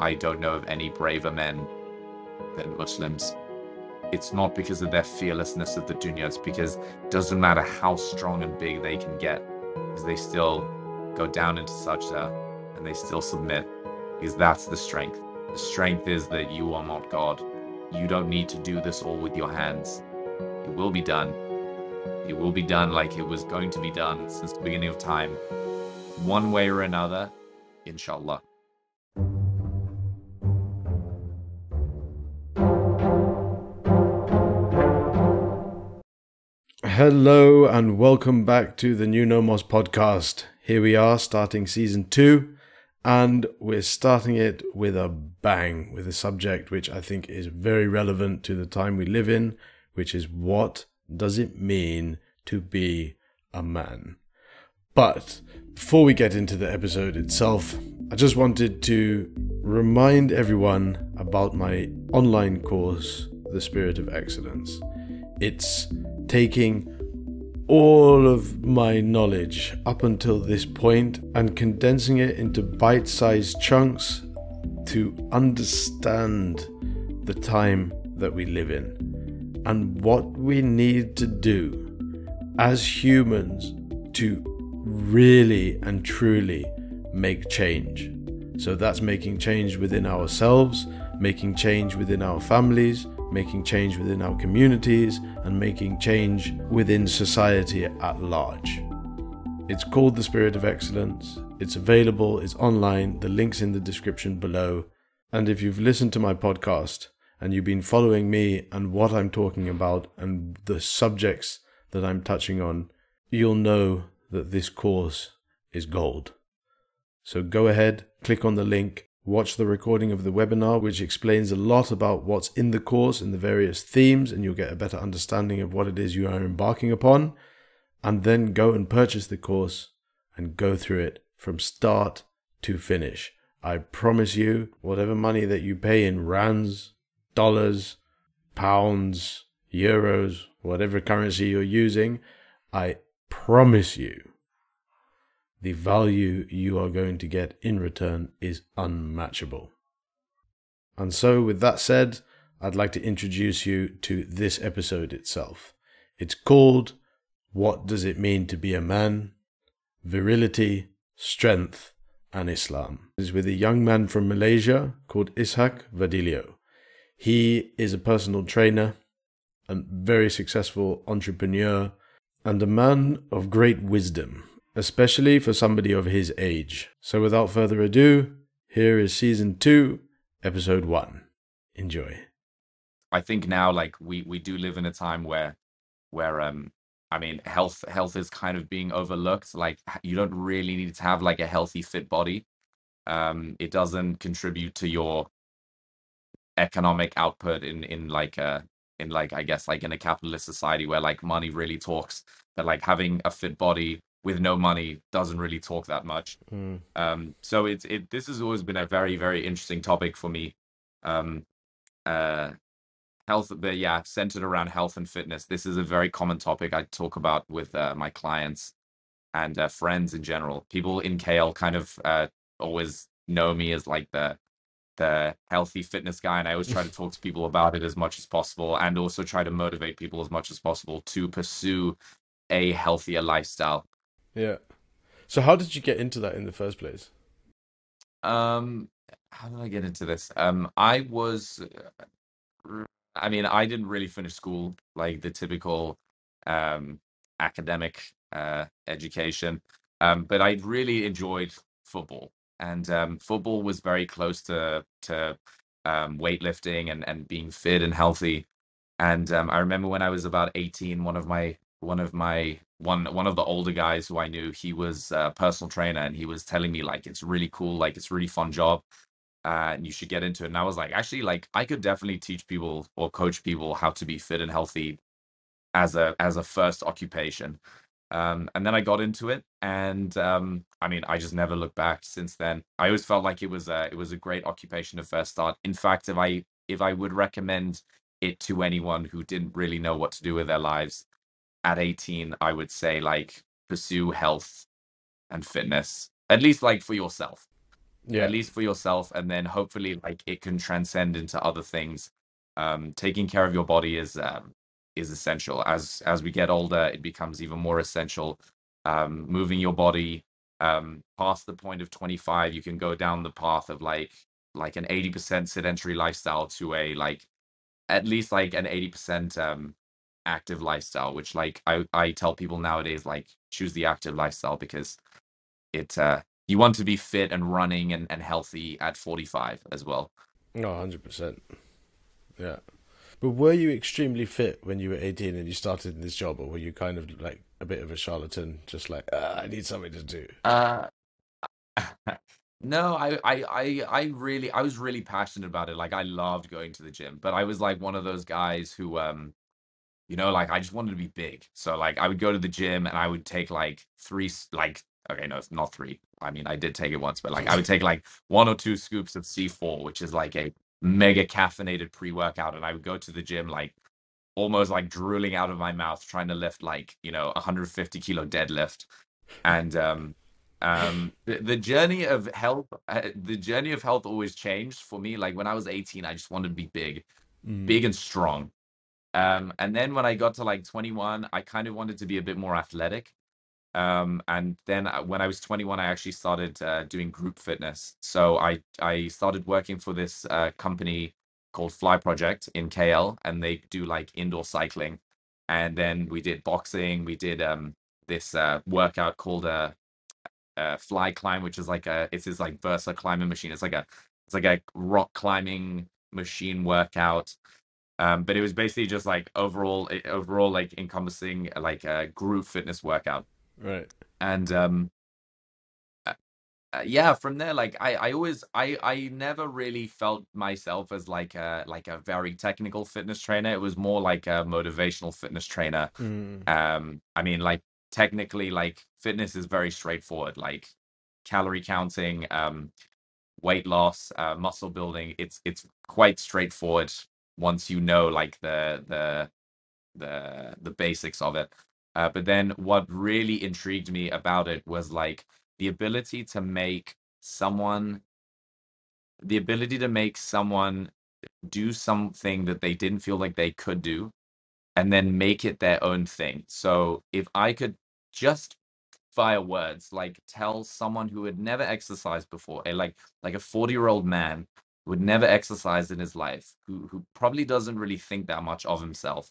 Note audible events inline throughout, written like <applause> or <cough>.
I don't know of any braver men than Muslims. It's not because of their fearlessness of the dunya, it's because it doesn't matter how strong and big they can get, because they still go down into sajda and they still submit, because that's the strength. The strength is that you are not God. You don't need to do this all with your hands. It will be done. It will be done like it was going to be done since the beginning of time. One way or another, inshallah. Hello and welcome back to the New Nomos podcast. Here we are starting season two, and we're starting it with a bang with a subject which I think is very relevant to the time we live in, which is what does it mean to be a man? But before we get into the episode itself, I just wanted to remind everyone about my online course, The Spirit of Excellence. It's taking all of my knowledge up until this point and condensing it into bite sized chunks to understand the time that we live in and what we need to do as humans to really and truly make change. So that's making change within ourselves, making change within our families, making change within our communities, and making change within society at large. It's called The Spirit of Excellence. It's available, it's online, the link's in the description below. And if you've listened to my podcast and you've been following me and what I'm talking about and the subjects that I'm touching on, you'll know that this course is gold. So go ahead, click on the link, Watch the recording of the webinar, which explains a lot about what's in the course and the various themes, and you'll get a better understanding of what it is you are embarking upon. And then go and purchase the course and go through it from start to finish. I promise you, whatever money that you pay in rands, dollars, pounds, euros, whatever currency you're using, I promise you the value you are going to get in return is unmatchable. And so, with that said, I'd like to introduce you to this episode itself. It's called What Does It Mean to Be a Man? Virility, Strength, and Islam. It's with a young man from Malaysia called Ishaq Vadillo. He is a personal trainer, a very successful entrepreneur, and a man of great wisdom especially for somebody of his age. So without further ado, here is season 2, episode 1. Enjoy. I think now like we we do live in a time where where um I mean health health is kind of being overlooked like you don't really need to have like a healthy fit body. Um it doesn't contribute to your economic output in in like a in like I guess like in a capitalist society where like money really talks that like having a fit body with no money doesn't really talk that much. Mm. Um, so it's it. This has always been a very very interesting topic for me. Um, uh, health, but yeah, centered around health and fitness. This is a very common topic I talk about with uh, my clients and uh, friends in general. People in KL kind of uh, always know me as like the the healthy fitness guy and i always try to talk to people about it as much as possible and also try to motivate people as much as possible to pursue a healthier lifestyle yeah. So how did you get into that in the first place? Um, how did I get into this? Um, I was, uh, I mean, I didn't really finish school like the typical um academic uh education. Um, but I really enjoyed football, and um, football was very close to to um, weightlifting and and being fit and healthy. And um, I remember when I was about 18, one of my one of my one one of the older guys who I knew, he was a personal trainer, and he was telling me like it's really cool, like it's really fun job, uh, and you should get into it. And I was like, actually, like I could definitely teach people or coach people how to be fit and healthy as a as a first occupation. Um, and then I got into it, and um, I mean, I just never looked back since then. I always felt like it was a it was a great occupation to first start. In fact, if I if I would recommend it to anyone who didn't really know what to do with their lives, at 18 i would say like pursue health and fitness at least like for yourself Yeah. at least for yourself, and then hopefully like it can transcend into other things. Um, taking care of your body is um, is essential. As as we get older, it becomes even more essential. Um, moving your body um, past the point of 25, you can go down the path of like like an 80% sedentary lifestyle to a like at least like an 80% um active lifestyle which like I I tell people nowadays like choose the active lifestyle because it uh you want to be fit and running and, and healthy at 45 as well. No, hundred percent. Yeah. But were you extremely fit when you were eighteen and you started in this job, or were you kind of like a bit of a charlatan, just like ah, I need something to do? Uh <laughs> no, I, I I I really I was really passionate about it. Like I loved going to the gym, but I was like one of those guys who um you know like I just wanted to be big. So like I would go to the gym and I would take like three like okay, no, it's not three. I mean, I did take it once, but like I would take like one or two scoops of C4, which is like a mega caffeinated pre-workout and I would go to the gym like almost like drooling out of my mouth trying to lift like, you know, 150 kilo deadlift and um um the, the journey of health uh, the journey of health always changed for me like when i was 18 i just wanted to be big Mm. big and strong um and then when i got to like 21 i kind of wanted to be a bit more athletic um and then uh, when i was 21 i actually started uh, doing group fitness so i i started working for this uh, company called fly project in kl and they do like indoor cycling and then we did boxing we did um this uh workout called uh uh, fly climb, which is like a it's this like Versa climbing machine. It's like a it's like a rock climbing machine workout. Um, but it was basically just like overall eh, overall like encompassing like a group fitness workout. Right. And um, uh, uh, yeah, from there, like I I always I I never really felt myself as like a like a very technical fitness trainer. It was more like a motivational fitness trainer Mm. um, I mean, like technically, like fitness is very straightforward, like calorie counting, um, weight loss, uh, muscle building. It's it's quite straightforward once you know like the the the the basics of it. Uh, but then what really intrigued me about it was like the ability to make someone the ability to make someone do something that they didn't feel like they could do and then make it their own thing. So if I could just via words like tell someone who had never exercised before, a like like a 40-year-old man who had never exercised in his life, who who probably doesn't really think that much of himself.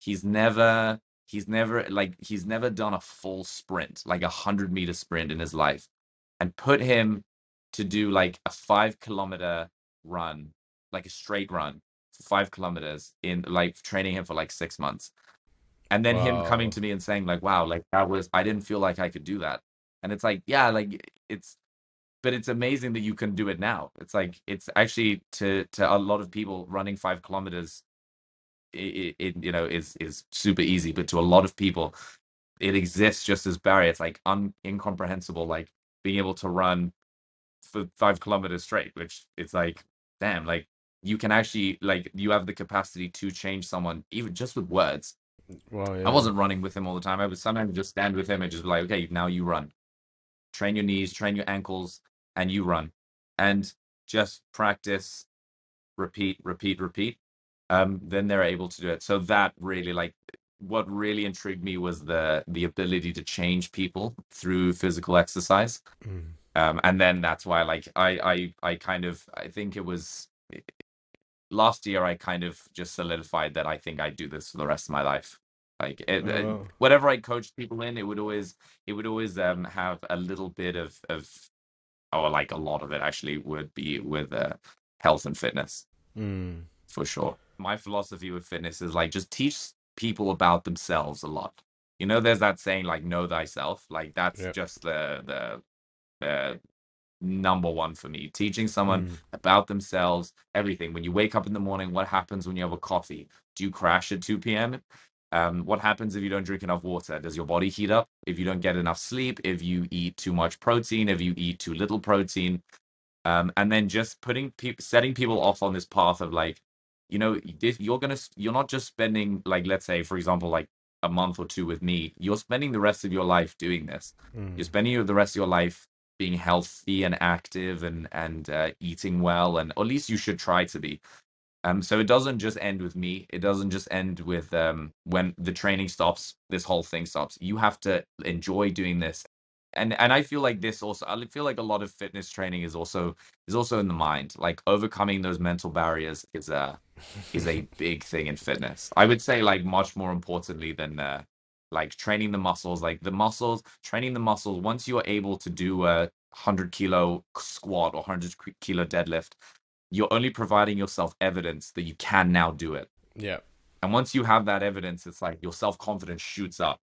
He's never he's never like he's never done a full sprint, like a hundred meter sprint in his life, and put him to do like a five kilometer run, like a straight run for five kilometers in like training him for like six months. And then him coming Wow. to me and saying, like, wow, like that was I didn't feel like I could do that. And it's like, yeah, like it's but it's amazing that you can do it now. It's like it's actually to to a lot of people running five kilometers it, it you know is is super easy, but to a lot of people it exists just as barrier. It's like un incomprehensible, like being able to run for five kilometers straight, which it's like, damn, like you can actually like you have the capacity to change someone even just with words. Wow. I Yeah. wasn't running with him all the time. I would sometimes just stand with him and just be like, okay, now you run. Train your knees, train your ankles, and you run. And just practice, repeat, repeat, repeat. Um, then they're able to do it. So that really like what really intrigued me was the the ability to change people through physical exercise Mm. um and then that's why like i i i kind of i think it was last year i kind of just solidified that i think I'd do this for the rest of my life like it, Oh, wow. whatever i coached people in it would always it would always um have a little bit of of or like a lot of it actually would be with uh, health and fitness Mm. for sure my philosophy with fitness is like just teach people about themselves a lot you know there's that saying like know thyself like that's Yeah. just the the the number one for me. Teaching someone Mm. about themselves, everything. When you wake up in the morning, what happens when you have a coffee? Do you crash at 2 p.m.? Um, what happens if you don't drink enough water? Does your body heat up? If you don't get enough sleep, if you eat too much protein, if you eat too little protein, um, and then just putting people, setting people off on this path of like, you know, this, you're gonna, s- you're not just spending like, let's say, for example, like a month or two with me. You're spending the rest of your life doing this. You're Mm. spending the rest of your life being healthy and active and and uh, eating well, and or at least you should try to be. Um, so it doesn't just end with me. It doesn't just end with um, when the training stops. This whole thing stops. You have to enjoy doing this, and and I feel like this also. I feel like a lot of fitness training is also is also in the mind. Like overcoming those mental barriers is a is a <laughs> big thing in fitness. I would say like much more importantly than uh, like training the muscles. Like the muscles, training the muscles. Once you are able to do a hundred kilo squat or hundred kilo deadlift, you're only providing yourself evidence that you can now do it. Yeah. And once you have that evidence, it's like your self confidence shoots up,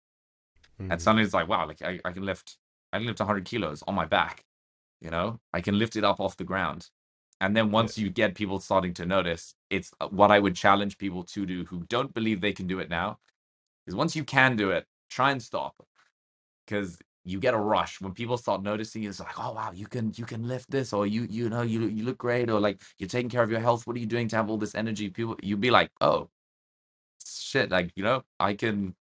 Mhm. and suddenly it's like, wow, like I, I can lift, I can lift 100 kilos on my back, you know, I can lift it up off the ground. And then once you get people starting to notice, it's uh, what I would challenge people to do who don't believe they can do it now, is once you can do it, try and stop, because you get a rush when people start noticing. It's like, oh wow, you can you can lift this, or you you know you you look great, or like you're taking care of your health. What are you doing to have all this energy? People, you'd be like, oh shit, like you know, I can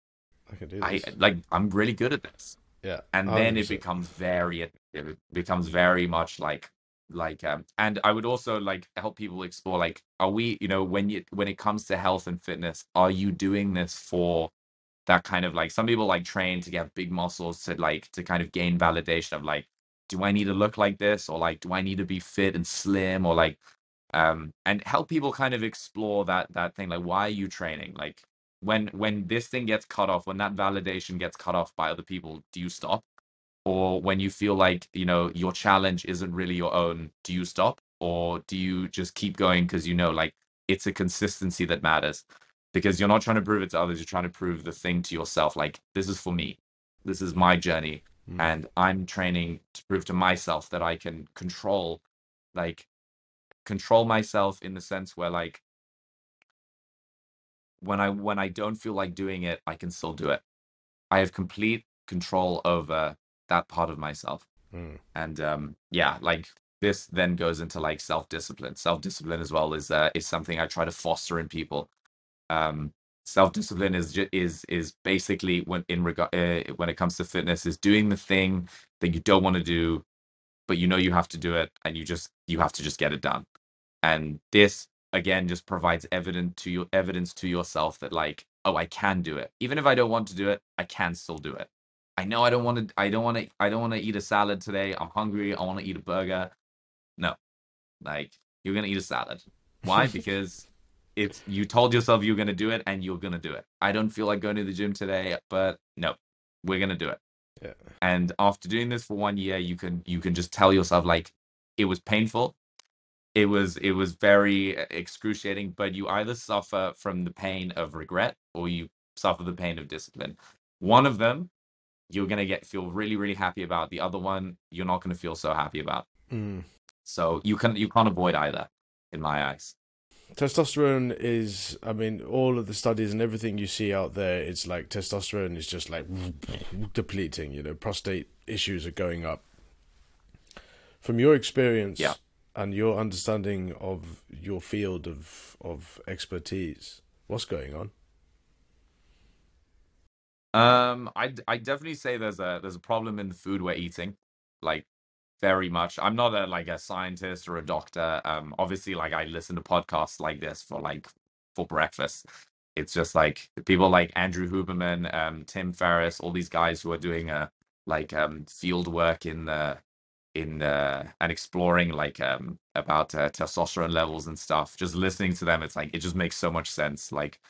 I can do I this. like I'm really good at this. yeah. And then it 100%. becomes very it becomes very much like like um and I would also like help people explore like are we, you know, when you when it comes to health and fitness, are you doing this for that kind of like some people like train to get big muscles to like to kind of gain validation of like do I need to look like this? Or like do I need to be fit and slim? Or like um and help people kind of explore that that thing like why are you training? Like when when this thing gets cut off when that validation gets cut off by other people do you stop? Or when you feel like you know your challenge isn't really your own do you stop? Or do you just keep going because you know like it's a consistency that matters because you're not trying to prove it to others you're trying to prove the thing to yourself like this is for me. This is my journey Mm. and i'm training to prove to myself that i can control like control myself in the sense where like when i when i don't feel like doing it i can still do it. I have complete control over that part of myself. Mm. and um yeah like this then goes into like self-discipline. Self-discipline as well is uh, is something i try to foster in people um self-discipline is ju- is is basically when in regard uh, when it comes to fitness is doing the thing that you don't want to do but you know you have to do it and you just you have to just get it done. And this again just provides evidence to your evidence to yourself that like oh i can do it. Even if i don't want to do it i can still do it. I know i don't want to i don't want to i don't want to eat a salad today. I'm hungry. I want to eat a burger. No. Like you're gonna eat a salad. Why? <laughs> Because it's you told yourself you're gonna do it and you're gonna do it. I don't feel like going to the gym today but no we're gonna do it. Yeah. and after doing this for one year you can you can just tell yourself like it was painful. It was it was very uh, excruciating but you either suffer from the pain of regret or you suffer the pain of discipline. One of them you're going to get feel really really happy about. The other one you're not going to feel so happy about. Mm. so you can you can't avoid either in my eyes Testosterone is, I mean, all of the studies and everything you see out there, it's like testosterone is just like depleting, you know, prostate issues are going up. From your experience Yeah. and your understanding of your field of, of expertise, what's going on? Um, I I definitely say there's a there's a problem in the food we're eating, like very much. I'm not a like a scientist or a doctor. Um, obviously, like I listen to podcasts like this for like for breakfast. It's just like people like Andrew Huberman, um, Tim Ferriss, all these guys who are doing a like um field work in the in uh and exploring like um about uh, testosterone levels and stuff. Just listening to them, it's like it just makes so much sense. Like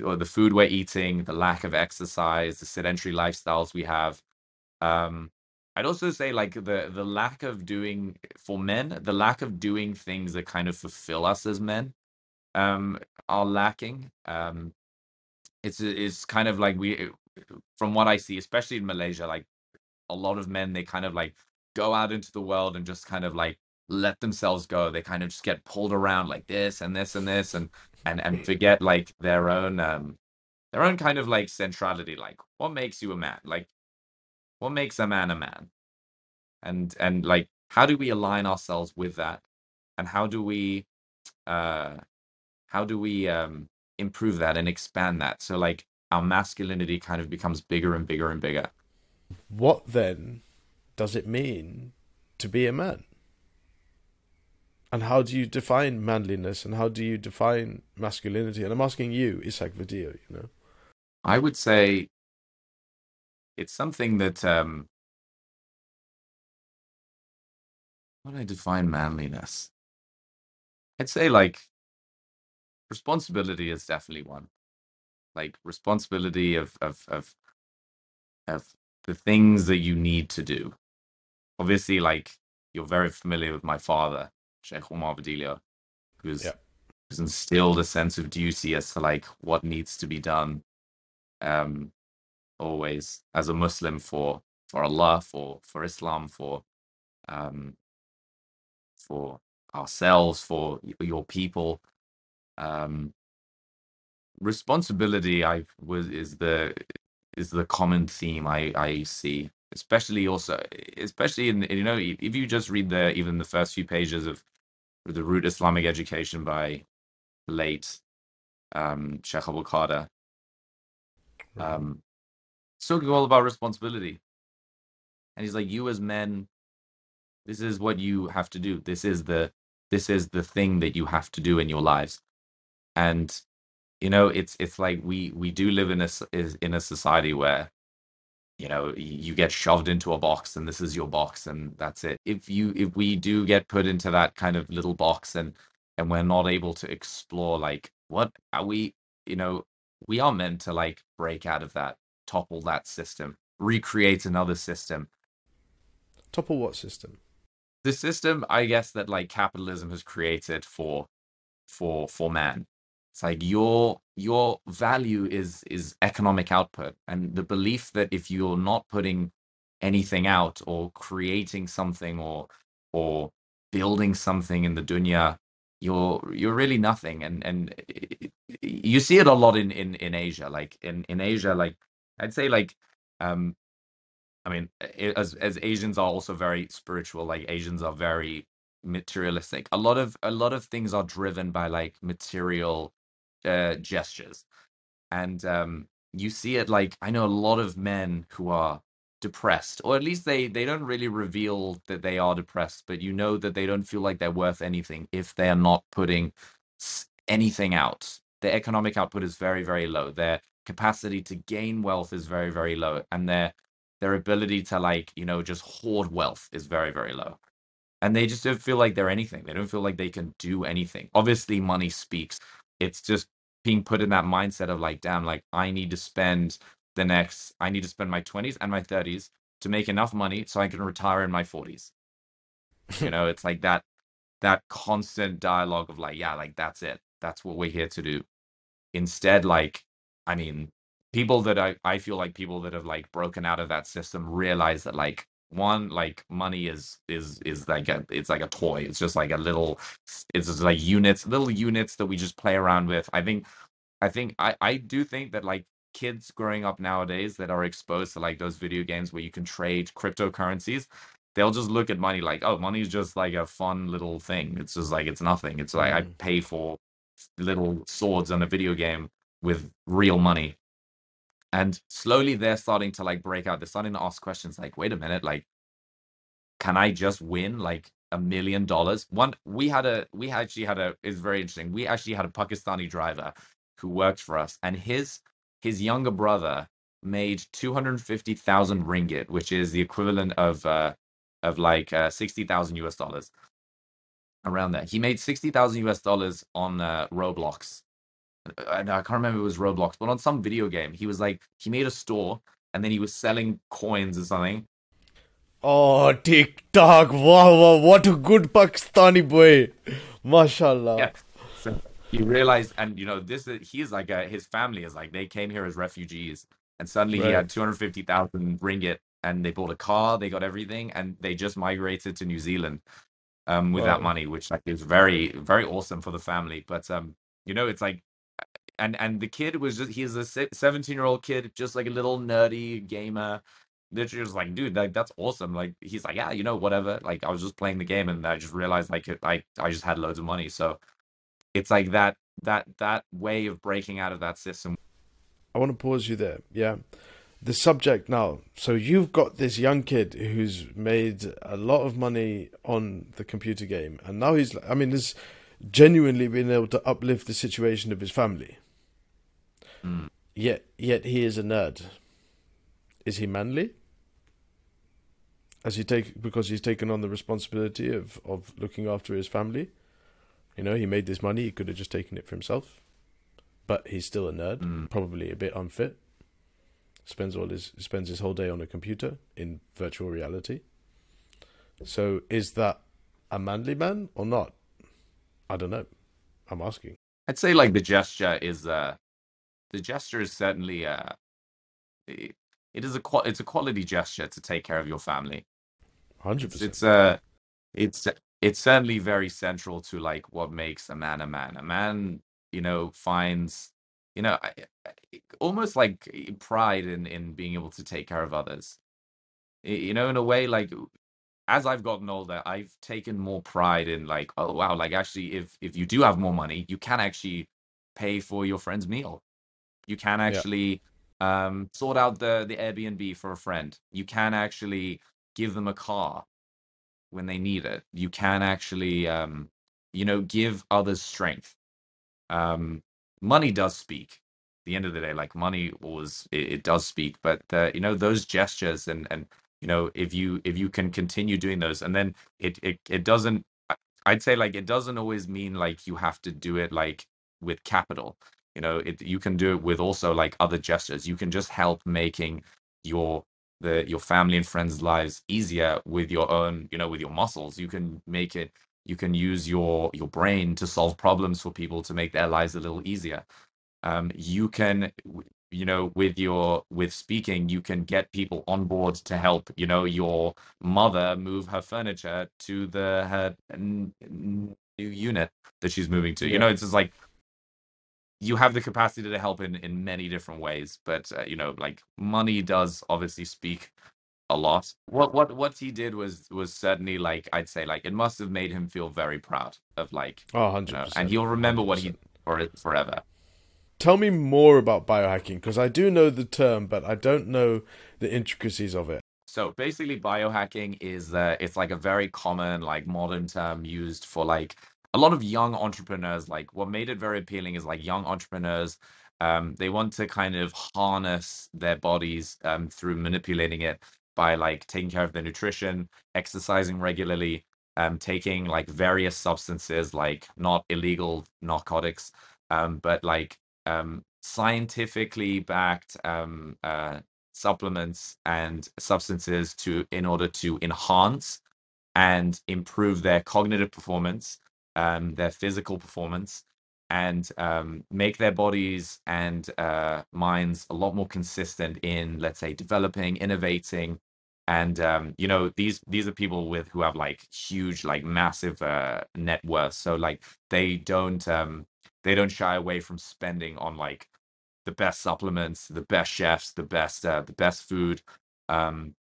the food we're eating, the lack of exercise, the sedentary lifestyles we have. Um, I'd also say like the the lack of doing for men, the lack of doing things that kind of fulfill us as men, um, are lacking. Um, it's it's kind of like we, from what I see, especially in Malaysia, like a lot of men, they kind of like go out into the world and just kind of like let themselves go. They kind of just get pulled around like this and this and this and and and forget like their own um their own kind of like centrality. Like what makes you a man? Like what makes a man a man? And and like how do we align ourselves with that? And how do we uh how do we um improve that and expand that so like our masculinity kind of becomes bigger and bigger and bigger What then does it mean to be a man? And how do you define manliness and how do you define masculinity? And I'm asking you, Isaac Vadillo, you know. I would say it's something that um how do I define manliness? I'd say like responsibility is definitely one. Like responsibility of of of of the things that you need to do. Obviously, like you're very familiar with my father, Sheikh Omar Vadillo, who's Yeah. who's instilled a sense of duty as to like what needs to be done um always as a Muslim for for Allah, for for Islam, for um for ourselves, for y- your people. Um responsibility I was is the is the common theme I I see, especially also especially in you know if you just read the even the first few pages of the Root Islamic Education by late um Sheikh Abdalqadir, um talking all about responsibility. And he's like, you as men, this is what you have to do. This is the this is the thing that you have to do in your lives. And you know, it's it's like we we do live in a in a society where you know you get shoved into a box and this is your box and that's it if you if we do get put into that kind of little box and and we're not able to explore like what are we you know we are meant to like break out of that topple that system recreate another system. Topple what system? the system i guess that like capitalism has created for for for man. It's like your your value is is economic output and the belief that if you're not putting anything out or creating something or or building something in the dunya you're you're really nothing. And and it- you see it a lot in in in asia. Like in in asia like i'd say like um I mean, as as Asians are also very spiritual, like Asians are very materialistic. A lot of a lot of things are driven by like material uh, gestures, and um, you see it like I know a lot of men who are depressed, or at least they they don't really reveal that they are depressed, but you know that they don't feel like they're worth anything if they are not putting anything out. Their economic output is very very low. Their capacity to gain wealth is very very low, and their their ability to like you know just hoard wealth is very very low. And they just don't feel like they're anything. They don't feel like they can do anything. Obviously money speaks. It's just being put in that mindset of like damn like i need to spend the next i need to spend my 20s and my 30s to make enough money so i can retire in my 40s you know it's like that that constant dialogue of like yeah like that's it. That's what we're here to do. Instead like i mean people that i i feel like people that have like broken out of that system realize that like one like money is is is like a it's like a toy. It's just like a little it's just like units little units that we just play around with. I think i think i i do think that like kids growing up nowadays that are exposed to like those video games where you can trade cryptocurrencies they'll just look at money like oh money is just like a fun little thing. It's just like it's nothing. It's like i Mm. pay for little swords on a video game with real money. And slowly they're starting to like break out. They're starting to ask questions like wait a minute like can i just win like a million dollars? One we had a we actually had a it's very interesting. We actually had a pakistani driver who worked for us and his his younger brother made 250,000 ringgit which is the equivalent of uh of like uh 60,000 US dollars. Around there he made 60,000 US dollars on uh, Roblox I, I can't remember if it was Roblox, but on some video game, he was like he made a store and then he was selling coins or something. Oh, TikTok. Wow, wow, what a good Pakistani boy. Mashallah. Yeah. So he realized, and you know, this is he's like a, his family is like they came here as refugees, and suddenly he had two hundred fifty thousand ringgit, and they bought a car, they got everything, and they just migrated to New Zealand, um, with that money, which like is very very awesome for the family. But um, you know, it's like. And and the kid was just he's a seventeen year old kid, just like a little nerdy gamer, literally just like dude like that's awesome like he's like yeah you know whatever like i was just playing the game and i just realized like it, i i just had loads of money so it's like that that that way of breaking out of that system I want to pause you there. Yeah. the subject now. So you've got this young kid who's made a lot of money on the computer game, and now he's. I mean, has genuinely been able to uplift the situation of his family. Mm. Yet, yet he is a nerd. Is he manly? Has he take because he's taken on the responsibility of of looking after his family? You know, he made this money. He could have just taken it for himself, but he's still a nerd. Mm. Probably a bit unfit spends all his spends his whole day on a computer in virtual reality. So is that a manly man or not? I don't know. I'm asking. I'd say like the gesture is uh the gesture is certainly uh it, it is a qual- it's a quality gesture to take care of your family. Hundred It's percent. it's uh it's it's certainly very central to like what makes a man a man. A man, you know, finds you know I, I- almost like pride in in being able to take care of others. You know, in a way, like as I've gotten older, I've taken more pride in like, oh wow, like actually, if if you do have more money, you can actually pay for your friend's meal. You can Yeah. actually um, sort out the the Airbnb for a friend. You can actually give them a car when they need it. You can actually, um, you know, give others strength. Um, money does speak. At the end of the day, like money always it, it does speak, but uh, you know those gestures and and you know if you if you can continue doing those, and then it it it doesn't. I'd say like it doesn't always mean like you have to do it like with capital. You know, it you can do it with also like other gestures. You can just help making your the your family and friends' lives easier with your own, you know, with your muscles. You can make it you can use your your brain to solve problems for people to make their lives a little easier um, you can you know with your with speaking you can get people on board to help you know your mother move her furniture to the her n- n- new unit that she's moving to you know it's just like you have the capacity to help in in many different ways but uh, you know like money does obviously speak a lot. What what what he did was was certainly like I'd say like it must have made him feel very proud of like Oh, you know, and he'll remember what he 100%. for it forever. Tell me more about biohacking because I do know the term, but I don't know the intricacies of it. So basically, biohacking is uh, it's like a very common like modern term used for like a lot of young entrepreneurs. Like what made it very appealing is like young entrepreneurs. Um, they want to kind of harness their bodies um, through manipulating it by like taking care of their nutrition, exercising regularly, um, taking like various substances, like not illegal narcotics, um, but like um, scientifically backed um, uh, supplements and substances to in order to enhance and improve their cognitive performance, um, their physical performance, and um, make their bodies and uh, minds a lot more consistent in, let's say, developing, innovating, and um, you know these these are people with who have like huge, like massive uh, net worth. So like they don't um, they don't shy away from spending on like the best supplements, the best chefs, the best uh, the best food. Um,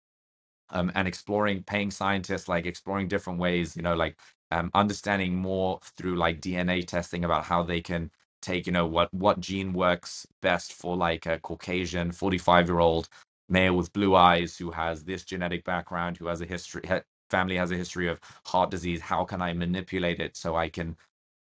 um, and exploring paying scientists like exploring different ways you know like um, understanding more through like dna testing about how they can take you know what what gene works best for like a caucasian 45 year old male with blue eyes who has this genetic background who has a history family has a history of heart disease how can i manipulate it so i can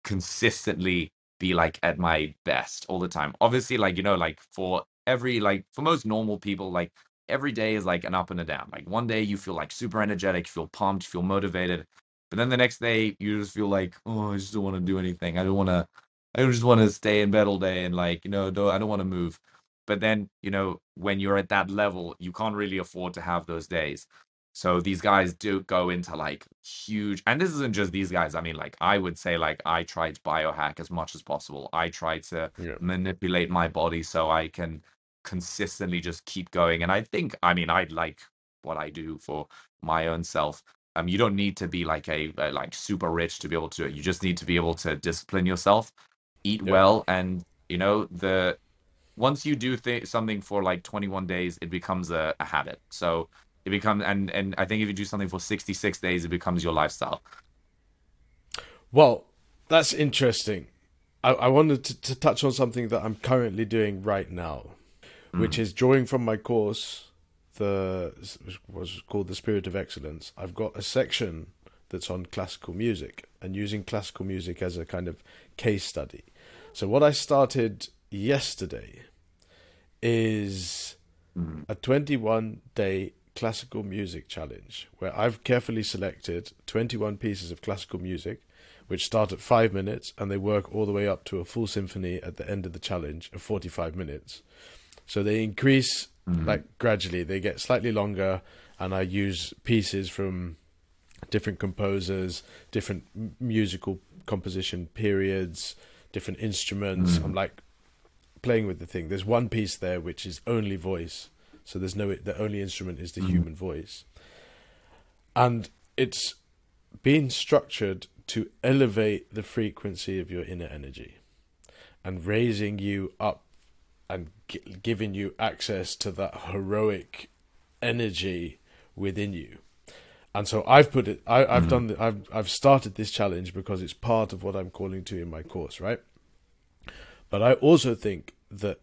consistently be like at my best all the time obviously like you know like for every like for most normal people like every day is like an up and a down. Like one day you feel like super energetic, feel pumped, feel motivated, but then the next day you just feel like, oh, I just don't want to do anything. I don't want to. I just want to stay in bed all day and like you know, don't, I don't want to move. But then you know, when you're at that level, you can't really afford to have those days. So these guys do go into like huge, and this isn't just these guys. I mean, like I would say, like I try to biohack as much as possible. I try to Yeah. manipulate my body so I can consistently just keep going. And I think, I mean, I'd like what I do for my own self. Um, you don't need to be like a, a like super rich to be able to. You just need to be able to discipline yourself, eat Yeah. well, and you know the once you do th- something for like 21 days, it becomes a, a habit. So it becomes and and I think if you do something for 66 days, it becomes your lifestyle. Well, that's interesting. I, I wanted to, to touch on something that I'm currently doing right now, which is drawing from my course. The was called the Spirit of Excellence. I've got a section that's on classical music and using classical music as a kind of case study. So what I started yesterday is mm-hmm. a 21 day classical music challenge where I've carefully selected 21 pieces of classical music which start at 5 minutes and they work all the way up to a full symphony at the end of the challenge of 45 minutes. So they increase mm-hmm. like gradually, they get slightly longer and I use pieces from different composers, different musical composition periods, different instruments. Mm. I'm like playing with the thing. There's one piece there which is only voice, so there's no the only instrument is the mm. human voice, and it's being structured to elevate the frequency of your inner energy, and raising you up, and g- giving you access to that heroic energy within you. And so I've put it. I, have mm. done. The, I've I've started this challenge because it's part of what I'm calling to in my course, right? But I also think that,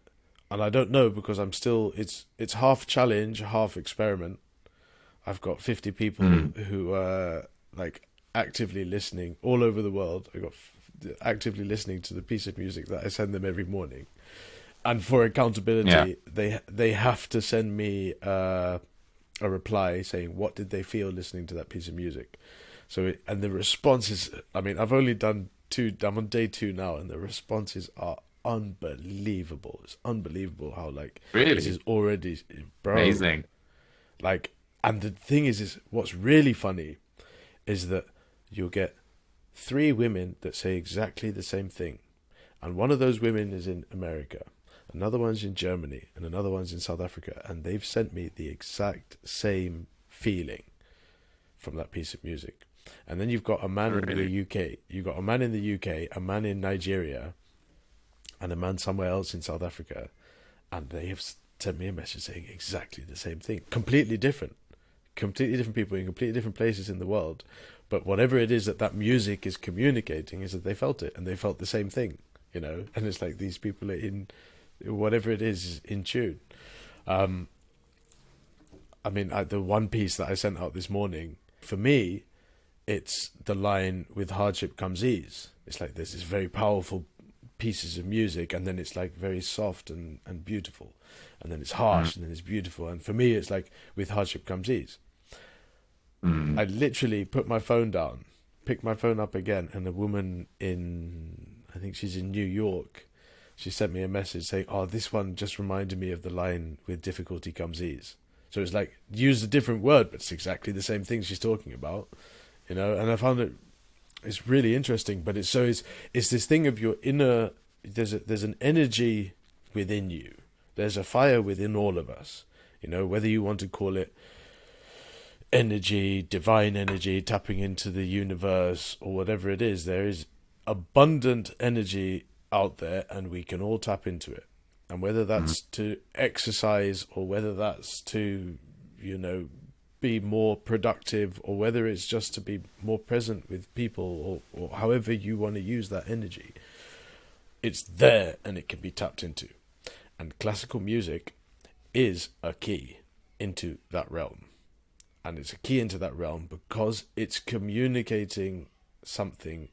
and I don't know because I'm still. It's it's half challenge, half experiment. I've got 50 people mm. who are like actively listening all over the world. I got f- actively listening to the piece of music that I send them every morning, and for accountability, yeah. they they have to send me uh, a reply saying what did they feel listening to that piece of music. So it, and the responses. I mean, I've only done two. I'm on day two now, and the responses are unbelievable. It's unbelievable how like really? this is already bro, amazing. Like, and the thing is, is what's really funny is that you'll get three women that say exactly the same thing, and one of those women is in America, another one's in Germany, and another one's in South Africa, and they've sent me the exact same feeling from that piece of music. And then you've got a man really? in the UK, you've got a man in the UK, a man in Nigeria, and a man somewhere else in South Africa, and they have sent me a message saying exactly the same thing, completely different, completely different people in completely different places in the world, but whatever it is that that music is communicating is that they felt it and they felt the same thing, you know, and it's like these people are in whatever it is in tune. Um, I mean, I, the one piece that I sent out this morning for me, it's the line with hardship comes ease. It's like there's this very powerful pieces of music and then it's like very soft and, and beautiful and then it's harsh mm. and then it's beautiful and for me it's like with hardship comes ease mm. i literally put my phone down picked my phone up again and a woman in i think she's in new york she sent me a message saying oh this one just reminded me of the line with difficulty comes ease so it's like use a different word but it's exactly the same thing she's talking about you know and i found it it's really interesting. But it's so it's it's this thing of your inner. There's a, there's an energy within you. There's a fire within all of us. You know whether you want to call it energy, divine energy, tapping into the universe, or whatever it is. There is abundant energy out there, and we can all tap into it. And whether that's mm-hmm. to exercise or whether that's to, you know, be more productive or whether it's just to be more present with people or, or however you want to use that energy it's there and it can be tapped into and classical music is a key into that realm and it's a key into that realm because it's communicating something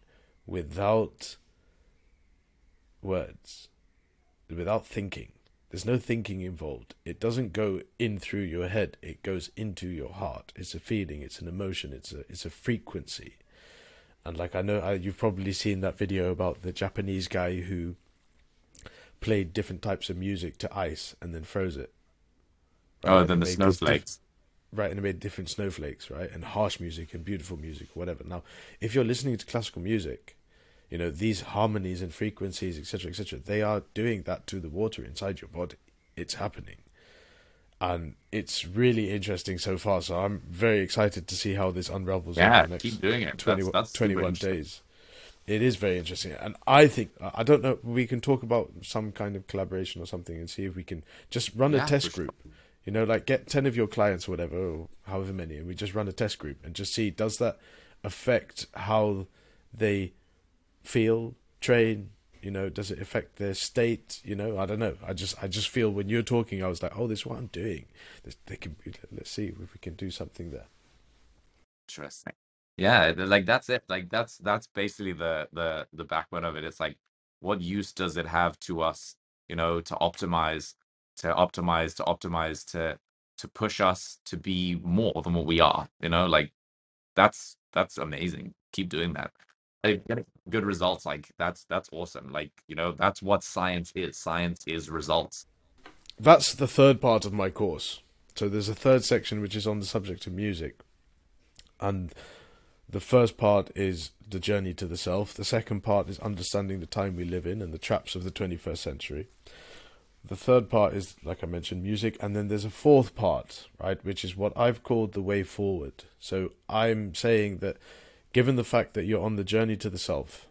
without words without thinking there's no thinking involved. It doesn't go in through your head. It goes into your heart. It's a feeling. It's an emotion. It's a it's a frequency. And like I know I, you've probably seen that video about the Japanese guy who played different types of music to ice and then froze it. Oh, right? Oh, and then the snowflakes. Diff- right, and it made different snowflakes, right? And harsh music and beautiful music, whatever. Now, if you're listening to classical music, you know these harmonies and frequencies etc etc they are doing that to the water inside your body. It's happening. And it's really interesting so far. So i'm very excited to see how this unravels yeah over the next keep doing it. 20, that's, that's 21 days. It is very interesting. And i think i don't know we can talk about some kind of collaboration or something and see if we can just run a yeah, test group sure. you know like get 10 of your clients or whatever or however many and we just run a test group and just see does that affect how they feel, train, You know, does it affect their state? You know, I don't know. I just I just feel when you're talking, I was like, oh, this is what I'm doing. This, they can let's see if we can do something there. Interesting. Yeah, like that's it. Like that's that's basically the the the backbone of it. It's like what use does it have to us, you know, to optimize, to optimize, to optimize, to to push us to be more than what we are, you know? Like that's that's amazing. Keep doing that. Getting good results, like that's that's awesome. Like, you know, that's what science is. Science is results. That's the third part of my course. So there's a third section which is on the subject of music. And the first part is the journey to the self. The second part is understanding the time we live in and the traps of the 21st century. The third part is, like I mentioned, music. And then there's a fourth part, right, which is what I've called the way forward. So I'm saying that given the fact that you're on the journey to the self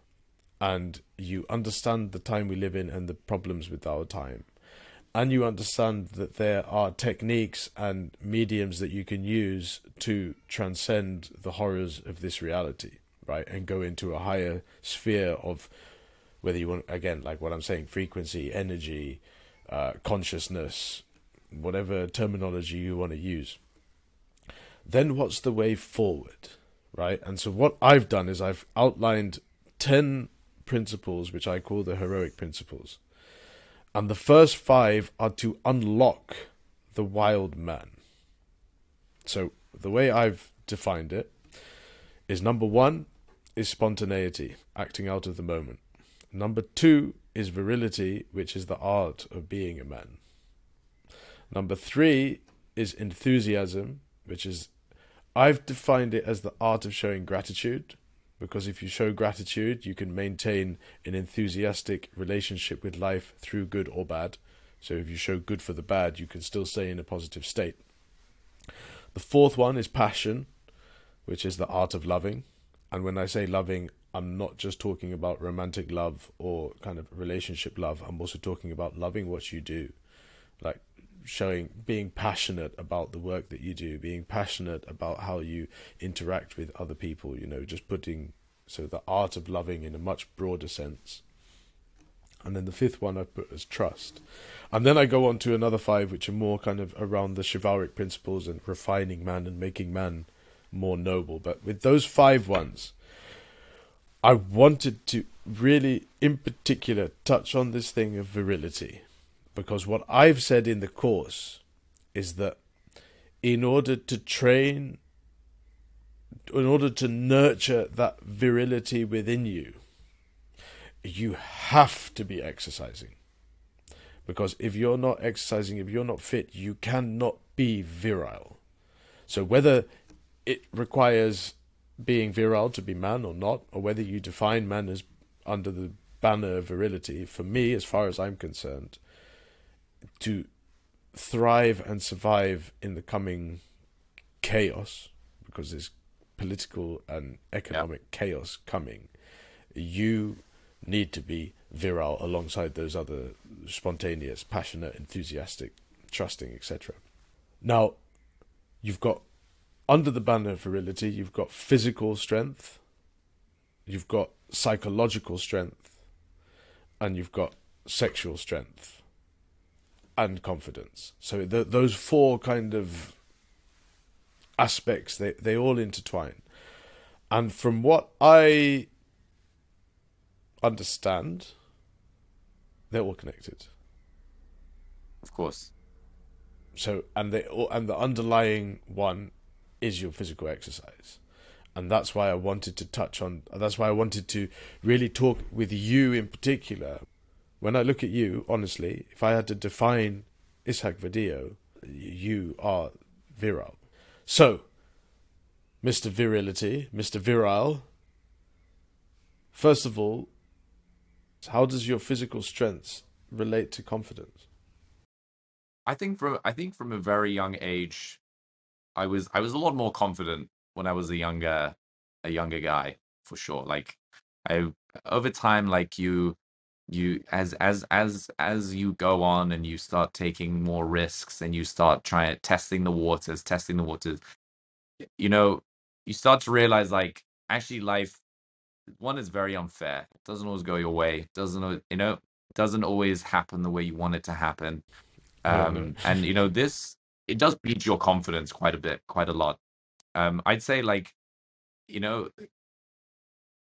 and you understand the time we live in and the problems with our time, and you understand that there are techniques and mediums that you can use to transcend the horrors of this reality, right? And go into a higher sphere of whether you want, again, like what I'm saying, frequency, energy, uh, consciousness, whatever terminology you want to use. Then what's the way forward, right? And so what I've done is I've outlined 10 principles, which I call the heroic principles and the first five are to unlock the wild man. So, the way I've defined it is number one is spontaneity, acting out of the moment. Number two is virility, which is the art of being a man. Number three is enthusiasm, which is, I've defined it as the art of showing gratitude because if you show gratitude, you can maintain an enthusiastic relationship with life through good or bad. So if you show good for the bad, you can still stay in a positive state. The fourth one is passion, which is the art of loving. And when I say loving, I'm not just talking about romantic love or kind of relationship love. I'm also talking about loving what you do. Like showing being passionate about the work that you do, being passionate about how you interact with other people, you know, just putting so the art of loving in a much broader sense. And then the fifth one I put as trust. And then I go on to another five, which are more kind of around the chivalric principles and refining man and making man more noble. But with those five ones, I wanted to really, in particular, touch on this thing of virility because what I've said in the course is that in order to train, in order to nurture that virility within you, you have to be exercising. Because if you're not exercising, if you're not fit, you cannot be virile. So whether it requires being virile to be man or not, or whether you define man as under the banner of virility, for me, as far as I'm concerned, to thrive and survive in the coming chaos, because there's political and economic yeah. chaos coming, you need to be virile alongside those other spontaneous, passionate, enthusiastic, trusting, etc. Now, you've got under the banner of virility, you've got physical strength, you've got psychological strength, and you've got sexual strength and confidence. So the, those four kind of aspects they they all intertwine. And from what I understand, they're all connected. Of course. So and they and the underlying one is your physical exercise. And that's why I wanted to touch on that's why I wanted to really talk with you in particular when I look at you, honestly, if I had to define Ishaq Vadillo, you are virile. So, Mr. Virility, Mr. Virile, first of all, how does your physical strength relate to confidence? I think from I think from a very young age, I was I was a lot more confident when I was a younger a younger guy for sure. Like I over time, like you you as as as as you go on and you start taking more risks and you start trying testing the waters testing the waters you know you start to realize like actually life one is very unfair. It doesn't always go your way. Doesn't al- you know? Doesn't always happen the way you want it to happen. Oh no. Um, and you know this it does beat your confidence quite a bit, quite a lot. Um, I'd say like you know,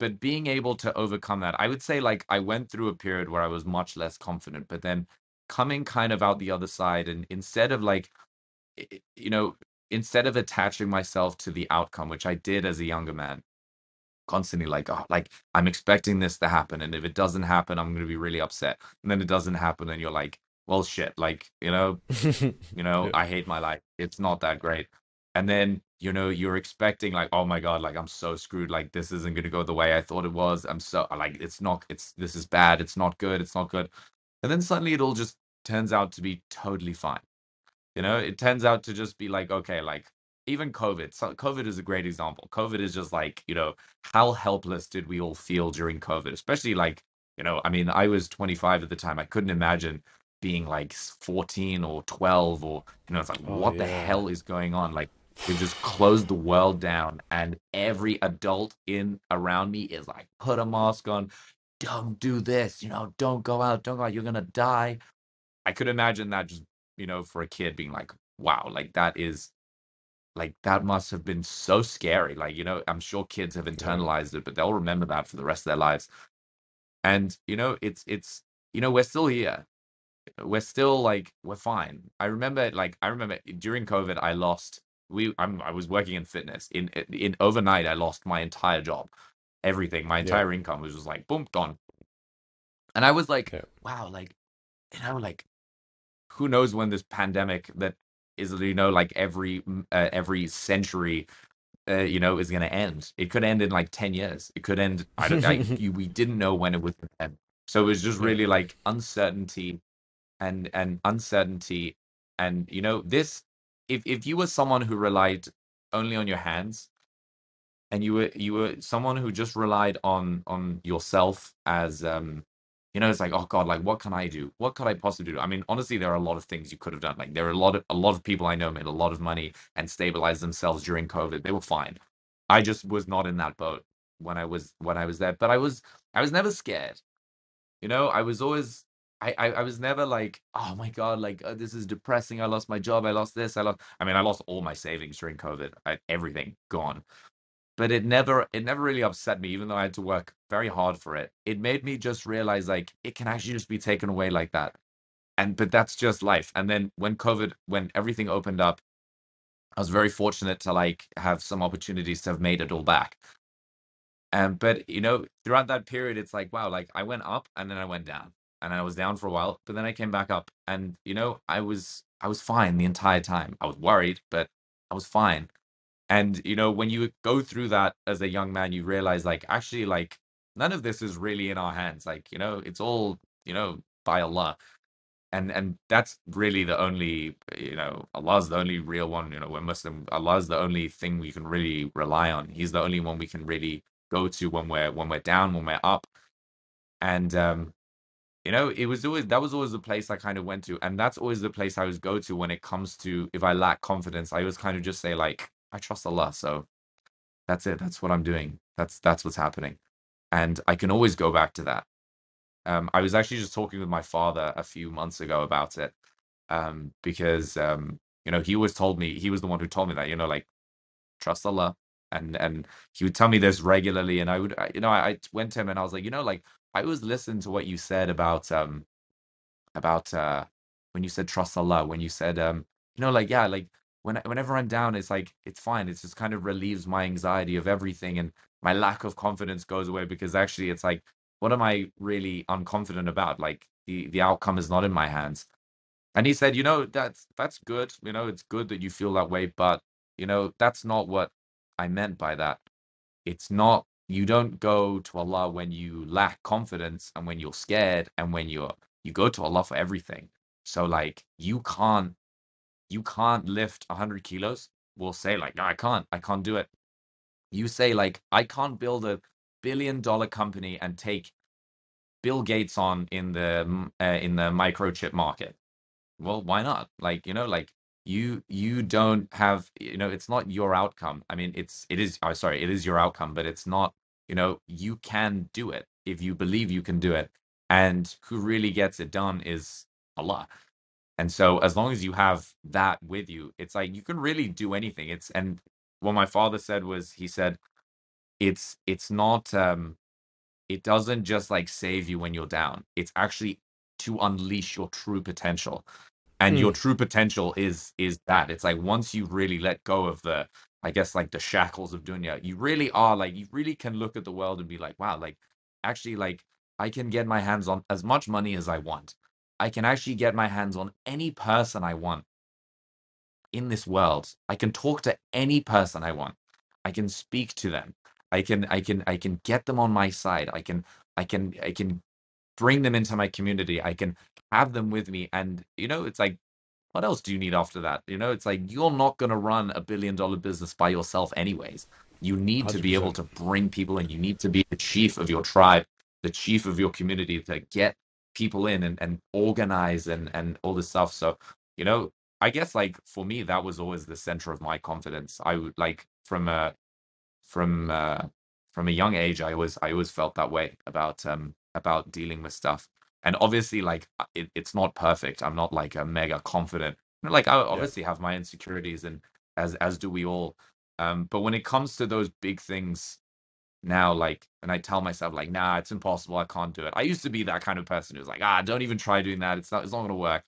but being able to overcome that, I would say like I went through a period where I was much less confident, but then coming kind of out the other side, and instead of like i- you know, instead of attaching myself to the outcome, which I did as a younger man constantly like oh like i'm expecting this to happen and if it doesn't happen i'm going to be really upset. And then it doesn't happen and you're like well shit like you know <laughs> you know Yeah. i hate my life. It's not that great and then you know you're expecting like oh my god like i'm so screwed like this isn't going to go the way i thought it was i'm so like it's not it's this is bad it's not good it's not good and then suddenly it all just turns out to be totally fine you know, it turns out to just be like, okay, like even COVID. So COVID is a great example. COVID is just like, you know, how helpless did we all feel during COVID? Especially like, you know, I mean, I was 25 at the time. I couldn't imagine being like 14 or 12 or, you know, it's like, Oh what the hell is going on? Like, we just closed the world down, and every adult in around me is like, put a mask on, don't do this, you know, don't go out, don't go out, you're gonna die I could imagine that just, you know, for a kid being like, wow, like that is like that must have been so scary. Like, you know, I'm sure kids have internalized it, but they'll remember that for the rest of their lives. And, you know, it's it's you know, we're still here. We're still like we're fine. I remember like I remember during COVID I lost we I'm I was working in fitness. In in overnight I lost my entire job. Everything, my entire income was just like boom, gone. And I was like, Yeah. wow, like you know, like who knows when this pandemic that is you know like every uh, every century uh, you know is going to end it could end in like 10 years it could end i don't I, <laughs> you, we didn't know when it would end so it was just Yeah. really like uncertainty and and uncertainty and you know this if if you were someone who relied only on your hands and you were you were someone who just relied on on yourself as um you know it's like oh god like what can i do? What could i possibly do? I mean honestly there are a lot of things you could have done. Like there are a lot of a lot of people i know made a lot of money and stabilized themselves during covid. They were fine. I just was not in that boat when i was when i was there. But i was i was never scared. You know i was always I, I, I was never like, oh my God, like uh, this is depressing. I lost my job. I lost this. I lost. I mean, I lost all my savings during COVID. I, everything gone but it never it never really upset me even though i had to work very hard for it it made me just realize like it can actually just be taken away like that and but that's just life and then when covid when everything opened up i was very fortunate to like have some opportunities to have made it all back and but you know throughout that period it's like wow like i went up and then i went down and i was down for a while but then i came back up and you know i was i was fine the entire time. I was worried but i was fine. And you know when you go through that as a young man you realize like actually like none of this is really in our hands. Like you know it's all you know by allah. And and that's really the only you know allah's the only real one you know we're muslim. Allah's the only thing we can really rely on. He's the only one we can really go to when we're when we're down when we're up. And um you know it was always that was always the place i kind of went to and that's always the place i always go to when it comes to if i lack confidence i always kind of just say like i trust allah so that's it. That's what I'm doing. That's that's what's happening. And I can always go back to that. Um, I was actually just talking with my father a few months ago about it. Um, because um, you know, he always told me he was the one who told me that, you know, like trust Allah. And and he would tell me this regularly. And I would you know, I, I went to him and I was like, you know, like I always listened to what you said about um about uh when you said trust Allah, when you said um, you know, like yeah, like when whenever I'm down, it's like it's fine. It's just kind of relieves my anxiety of everything and my lack of confidence goes away because actually it's like, what am I really unconfident about? Like the the outcome is not in my hands. And he said, you know, that's that's good. You know, it's good that you feel that way, but you know, that's not what I meant by that. It's not you don't go to Allah when you lack confidence and when you're scared and when you're you go to Allah for everything. So like you can't you can't lift 100 kilos. We'll say like, no, I can't. I can't do it. You say like, I can't build a billion dollar company and take Bill Gates on in the uh, in the microchip market. Well, why not? Like, you know, like you you don't have, you know, it's not your outcome. I mean, it's it is, i oh, sorry, it is your outcome, but it's not, you know you can do it if you believe you can do it and who really gets it done is allah and so as long as you have that with you it's like you can really do anything. It's and what my father said was he said it's it's not um it doesn't just like save you when you're down. It's actually to unleash your true potential. And your Mm. true potential is is that. It's like once you really let go of the i guess like the shackles of dunya. You really are like you really can look at the world and be like wow like actually like i can get my hands on as much money as i want. I can actually get my hands on any person i want in this world. I can talk to any person i want. I can speak to them. I can i can i can get them on my side. I can i can i can bring them into my community. I can have them with me. And you know it's like what else do you need after that? You know it's like you're not going to run a billion dollar business by yourself anyways. You need to be able 100%. to bring people in. You need to be the chief of your tribe the chief of your community to get people in and, and organize and and all this stuff. So you know i guess like for me that was always the center of my confidence. I would like from a from uh from a young age i always i always felt that way about um about dealing with stuff and obviously like uh, it, it's not perfect. I'm not like a mega confident. Like i obviously have my insecurities and as as do we all. Um but when it comes to those big things now like and i tell myself like nah it's impossible. I can't do it. I used to be that kind of person who's like ah don't even try doing that. It's not it's not gonna work.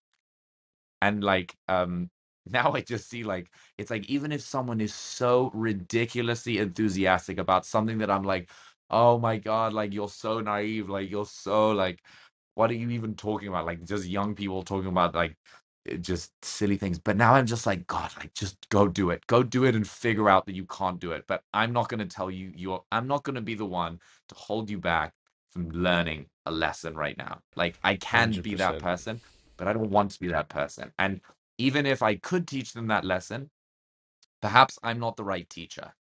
And like um <laughs> now i just see like it's like even if someone is so ridiculously enthusiastic about something that i'm like oh my god like you're so naive like you're so like what are you even talking about like just young people talking about like eh, just silly things but now i'm just like god like just go do it go do it and figure out that you can't do it but i'm not going to tell you you're i'm not going to be the one to hold you back from learning a lesson right now like i can be that 100%. person but I don't want to be that person. And even if I could teach them that lesson, perhaps I'm not the right teacher.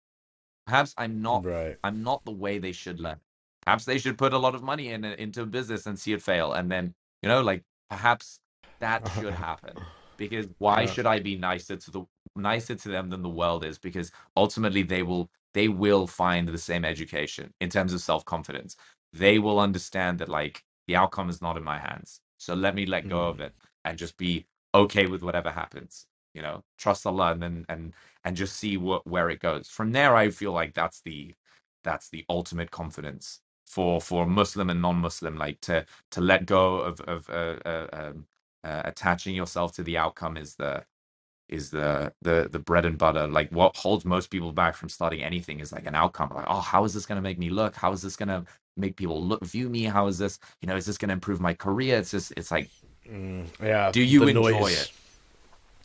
Perhaps I'm not Right. I'm not the way they should learn. Perhaps they should put a lot of money in into a business and see it fail and then, you know, like perhaps that should happen. Because why Yeah. should I be nicer to the nicer to them than the world is? Because ultimately they will they will find the same education in terms of self-confidence. They will understand that like the outcome is not in my hands. So let me let go Mm. of it and just be okay with whatever happens. You know, trust Allah and then and and just see what where it goes. From there, I feel like that's the that's the ultimate confidence for for Muslim and non-Muslim, like to to let go of of uh, uh, um, uh, attaching yourself to the outcome is the is the the the bread and butter. Like what holds most people back from starting anything is like an outcome. Like, oh, how is this going to make me look? How is this going to make people look view me? How is this? You know, is this going to improve my career? It's just it's like, Mm. Yeah. do you the enjoy noise. it?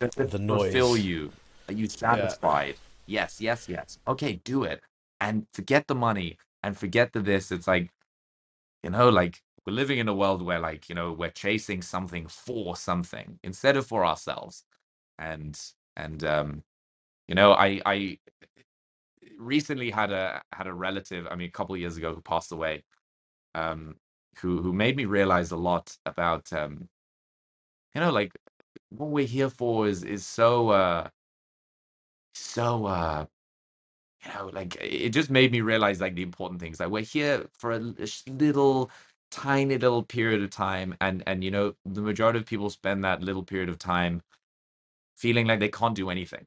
Does it The fulfill noise. you? Are you satisfied? Yes, yes, yes. Okay, do it. And forget the money and forget the this. It's like, you know, like we're living in a world where like, you know, we're chasing something for something instead of for ourselves. And and um, you know, I I recently had a had a relative, I mean a couple of years ago who passed away, um, who who made me realize a lot about um, you know, like what we're here for is is so uh so uh you know like it just made me realize like the important things like we're here for a little tiny little period of time and and you know the majority of people spend that little period of time feeling like they can't do anything.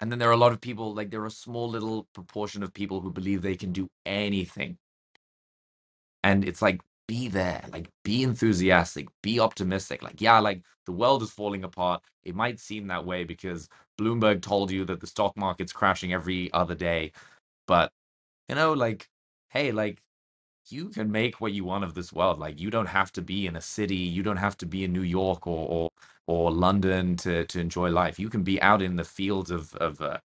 And then there are a lot of people like there are a small little proportion of people who believe they can do anything. And it's like be there like be enthusiastic be optimistic like yeah like the world is falling apart. It might seem that way because bloomberg told you that the stock market's crashing every other day but you know like hey like you can make what you want of this world like you don't have to be in a city you don't have to be in new york or or, or london to to enjoy life. You can be out in the fields of of uh,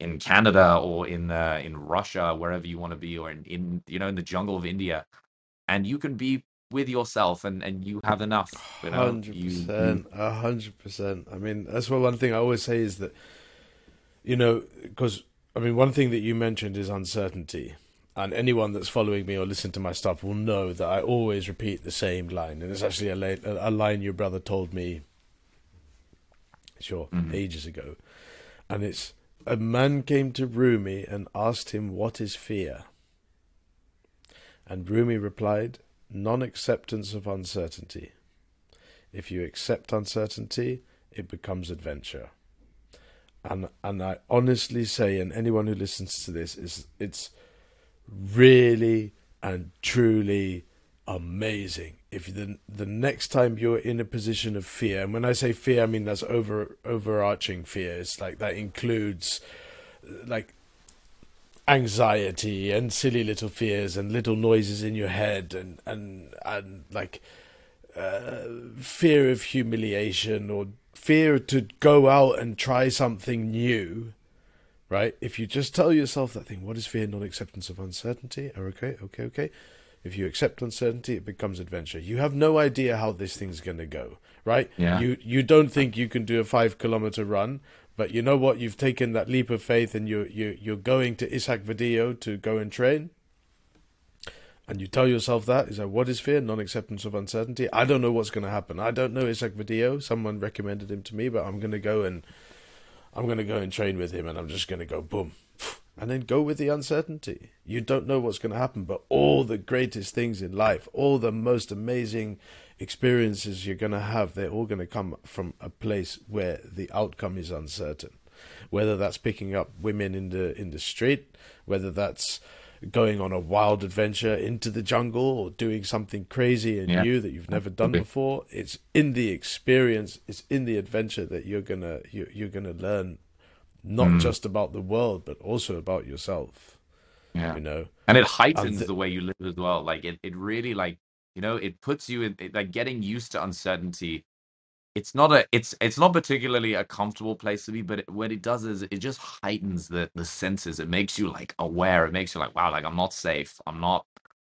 in canada or in uh, in russia wherever you want to be or in, in you know in the jungle of india and you can be with yourself and and you have enough Hundred percent, hundred percent. I mean, that's what one thing I always say is that, you know, because I mean, one thing that you mentioned is uncertainty, and anyone that's following me or listening to my stuff will know that I always repeat the same line, and it's actually a, a line your brother told me, sure, Mhm. ages ago, and it's a man came to Rumi and asked him what is fear, And Rumi replied, Non acceptance of uncertainty. If you accept uncertainty, it becomes adventure. And and I honestly say, and anyone who listens to this is it's really and truly amazing. If the the next time you're in a position of fear, and when I say fear, I mean that's over overarching fear. It's like that includes like anxiety and silly little fears and little noises in your head and and and like uh, fear of humiliation or fear to go out and try something new right? If you just tell yourself that thing what is fear? Non-acceptance of uncertainty. Okay okay okay. If you accept uncertainty it becomes adventure. You have no idea how this thing's going to go right? Yeah. you you don't think you can do a 5 kilometer run but you know what? You've taken that leap of faith, and you you you're going to Ishaq Vadillo to go and train. And you tell yourself that is that what is fear? Non-acceptance of uncertainty. I don't know what's going to happen. I don't know Ishaq Vadillo. Someone recommended him to me, but I'm going to go and I'm going to go and train with him, and I'm just going to go boom, and then go with the uncertainty. You don't know what's going to happen, but all the greatest things in life, all the most amazing experiences you're going to have, they're all going to come from a place where the outcome is uncertain. Whether that's picking up women in the in the street, whether that's going on a wild adventure into the jungle or doing something crazy and Yeah. new that you've never done before, it's in the experience, it's in the adventure that you're gonna you, you're gonna learn not Mm. just about the world but also about yourself. Yeah. You know, and it heightens th- the way you live as well like it, it really like you know it puts you in it, like getting used to uncertainty it's not a it's it's not particularly a comfortable place to be but it, what it does is it just heightens the the senses it makes you like aware it makes you like wow like i'm not safe i'm not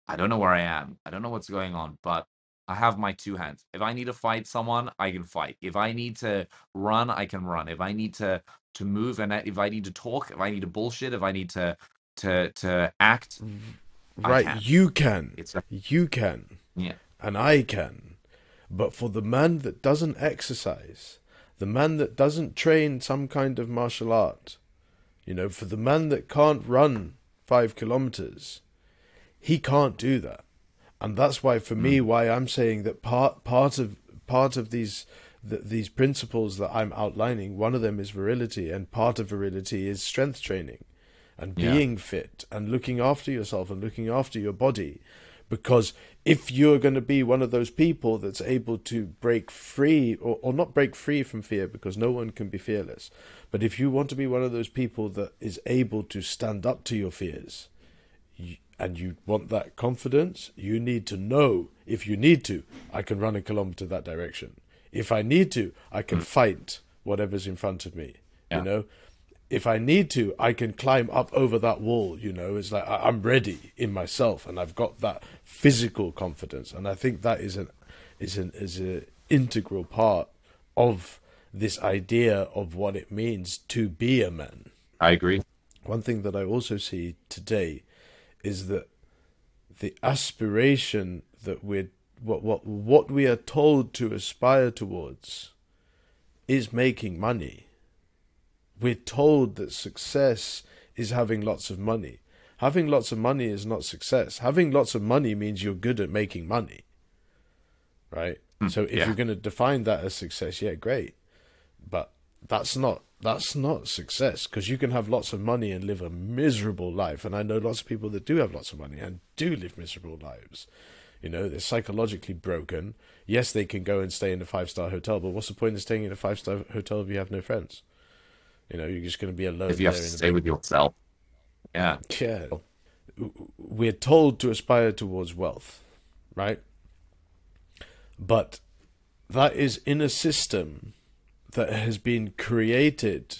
i don't know where i am i don't know what's going on but i have my two hands if i need to fight someone i can fight if i need to run i can run if i need to to move and if i need to talk if i need to bullshit if i need to to to act right? can. You can, it's a, you can. yeah and I can. But for the man that doesn't exercise, the man that doesn't train some kind of martial art, you know, for the man that can't run five kilometers, he can't do that. And that's why, for me, hmm. why I'm saying that part part of part of these th- these principles that I'm outlining, one of them is virility, and part of virility is strength training, and Yeah. being fit, and looking after yourself, and looking after your body, because if you're going to be one of those people that's able to break free or, or not break free from fear because no one can be fearless but if you want to be one of those people that is able to stand up to your fears and you want that confidence you need to know if you need to i can run a kilometer that direction if i need to i can hmm. fight whatever's in front of me Yeah. you know if I need to, I can climb up over that wall. You know, it's like I'm ready in myself, and I've got that physical confidence, and I think that is an is an is a integral part of this idea of what it means to be a man. i agree One thing that I also see today is that the aspiration that we're what what what we are told to aspire towards is making money. We're told that success is having lots of money. Having lots of money is not success. Having lots of money means you're good at making money. Right? Hmm, so if yeah. you're going to define that as success, yeah, great. But that's not that's not success because you can have lots of money and live a miserable life and I know lots of people that do have lots of money and do live miserable lives. You know, they're psychologically broken. Yes, they can go and stay in a five star hotel, but what's the point of staying in a five star hotel if you have no friends? You know, you're just going to be alone if you have to stay with yourself yeah yeah. We're told to aspire towards wealth, right? But that is in a system that has been created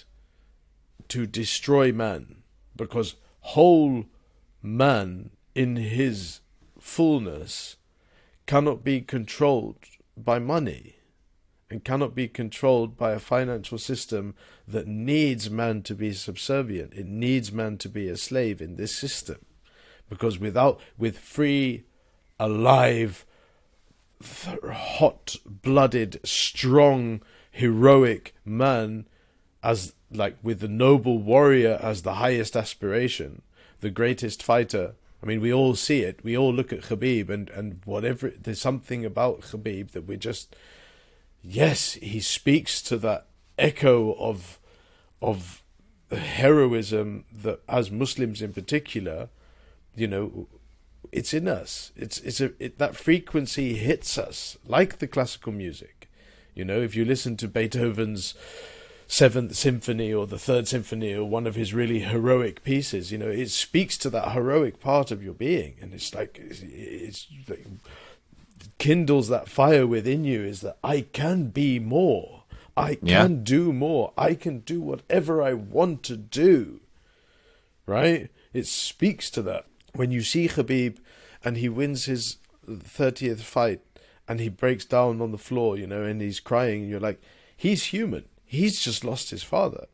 to destroy man because whole man in his fullness cannot be controlled by money and cannot be controlled by a financial system that needs man to be subservient. It needs man to be a slave in this system. Because without, with free, alive, hot blooded, strong, heroic man, as like with the noble warrior as the highest aspiration, the greatest fighter I mean, we all see it. We all look at Khabib, and and whatever. There's something about Khabib that we just, yes, he speaks to that echo of, of heroism that as Muslims in particular, you know, it's in us. It's it's a it, that frequency hits us like the classical music. You know, if you listen to Beethoven's Seventh Symphony or the Third Symphony or one of his really heroic pieces, you know, it speaks to that heroic part of your being, and it's like it's, it's like, kindles that fire within you. Is that I can be more. I can yeah. do more. I can do whatever I want to do. Right? It speaks to that. When you see Khabib and he wins his 30th fight and he breaks down on the floor, you know, and he's crying, and you're like, he's human. He's just lost his father.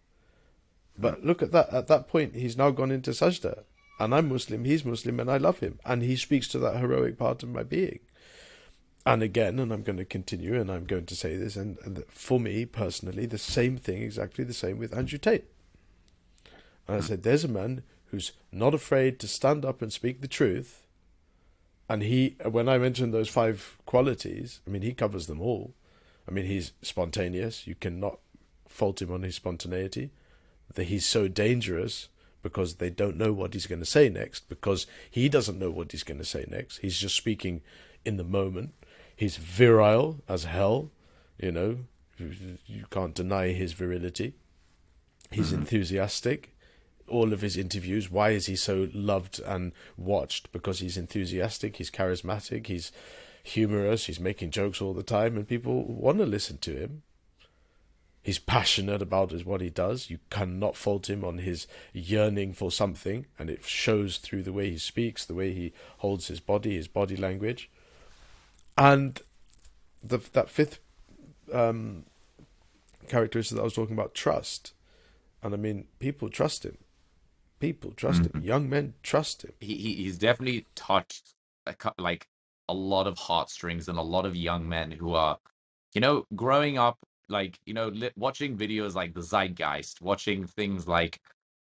But look at that. At that point, he's now gone into sajda. And I'm Muslim, he's Muslim, and I love him. And he speaks to that heroic part of my being and again, and I'm going to continue, and I'm going to say this, and, and for me personally, the same thing, exactly the same with Andrew Tate. And I said, there's a man who's not afraid to stand up and speak the truth. And he, when I mentioned those five qualities, I mean, he covers them all. I mean, he's spontaneous. You cannot fault him on his spontaneity. That he's so dangerous because they don't know what he's going to say next, because he doesn't know what he's going to say next. He's just speaking in the moment He's virile as hell, you know. You can't deny his virility. He's mm-hmm. enthusiastic. All of his interviews, why is he so loved and watched? Because he's enthusiastic, he's charismatic, he's humorous, he's making jokes all the time, and people want to listen to him. He's passionate about what he does. You cannot fault him on his yearning for something, and it shows through the way he speaks, the way he holds his body, his body language. And the that fifth um, characteristic that I was talking about, trust. And I mean, people trust him. People trust mm-hmm. him. Young men trust him. He, he he's definitely touched like a lot of heartstrings and a lot of young men who are, you know, growing up like you know li- watching videos like the Zeitgeist, watching things like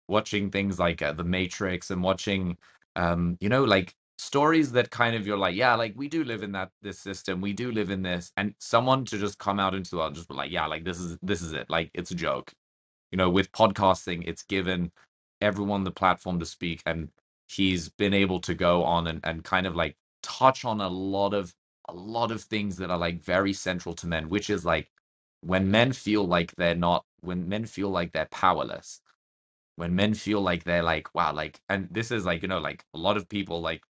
watching things like uh, the Matrix, and watching um you know like stories that kind of you're like, yeah, like we do live in that this system, we do live in this, and someone to just come out into the world, just be like, yeah, like this is this is it, like it's a joke. You know, with podcasting, it's given everyone the platform to speak, and he's been able to go on and, and kind of like touch on a lot of a lot of things that are like very central to men, which is like when men feel like they're not when men feel like they're powerless when men feel like they're like wow like and this is like you know like a lot of people like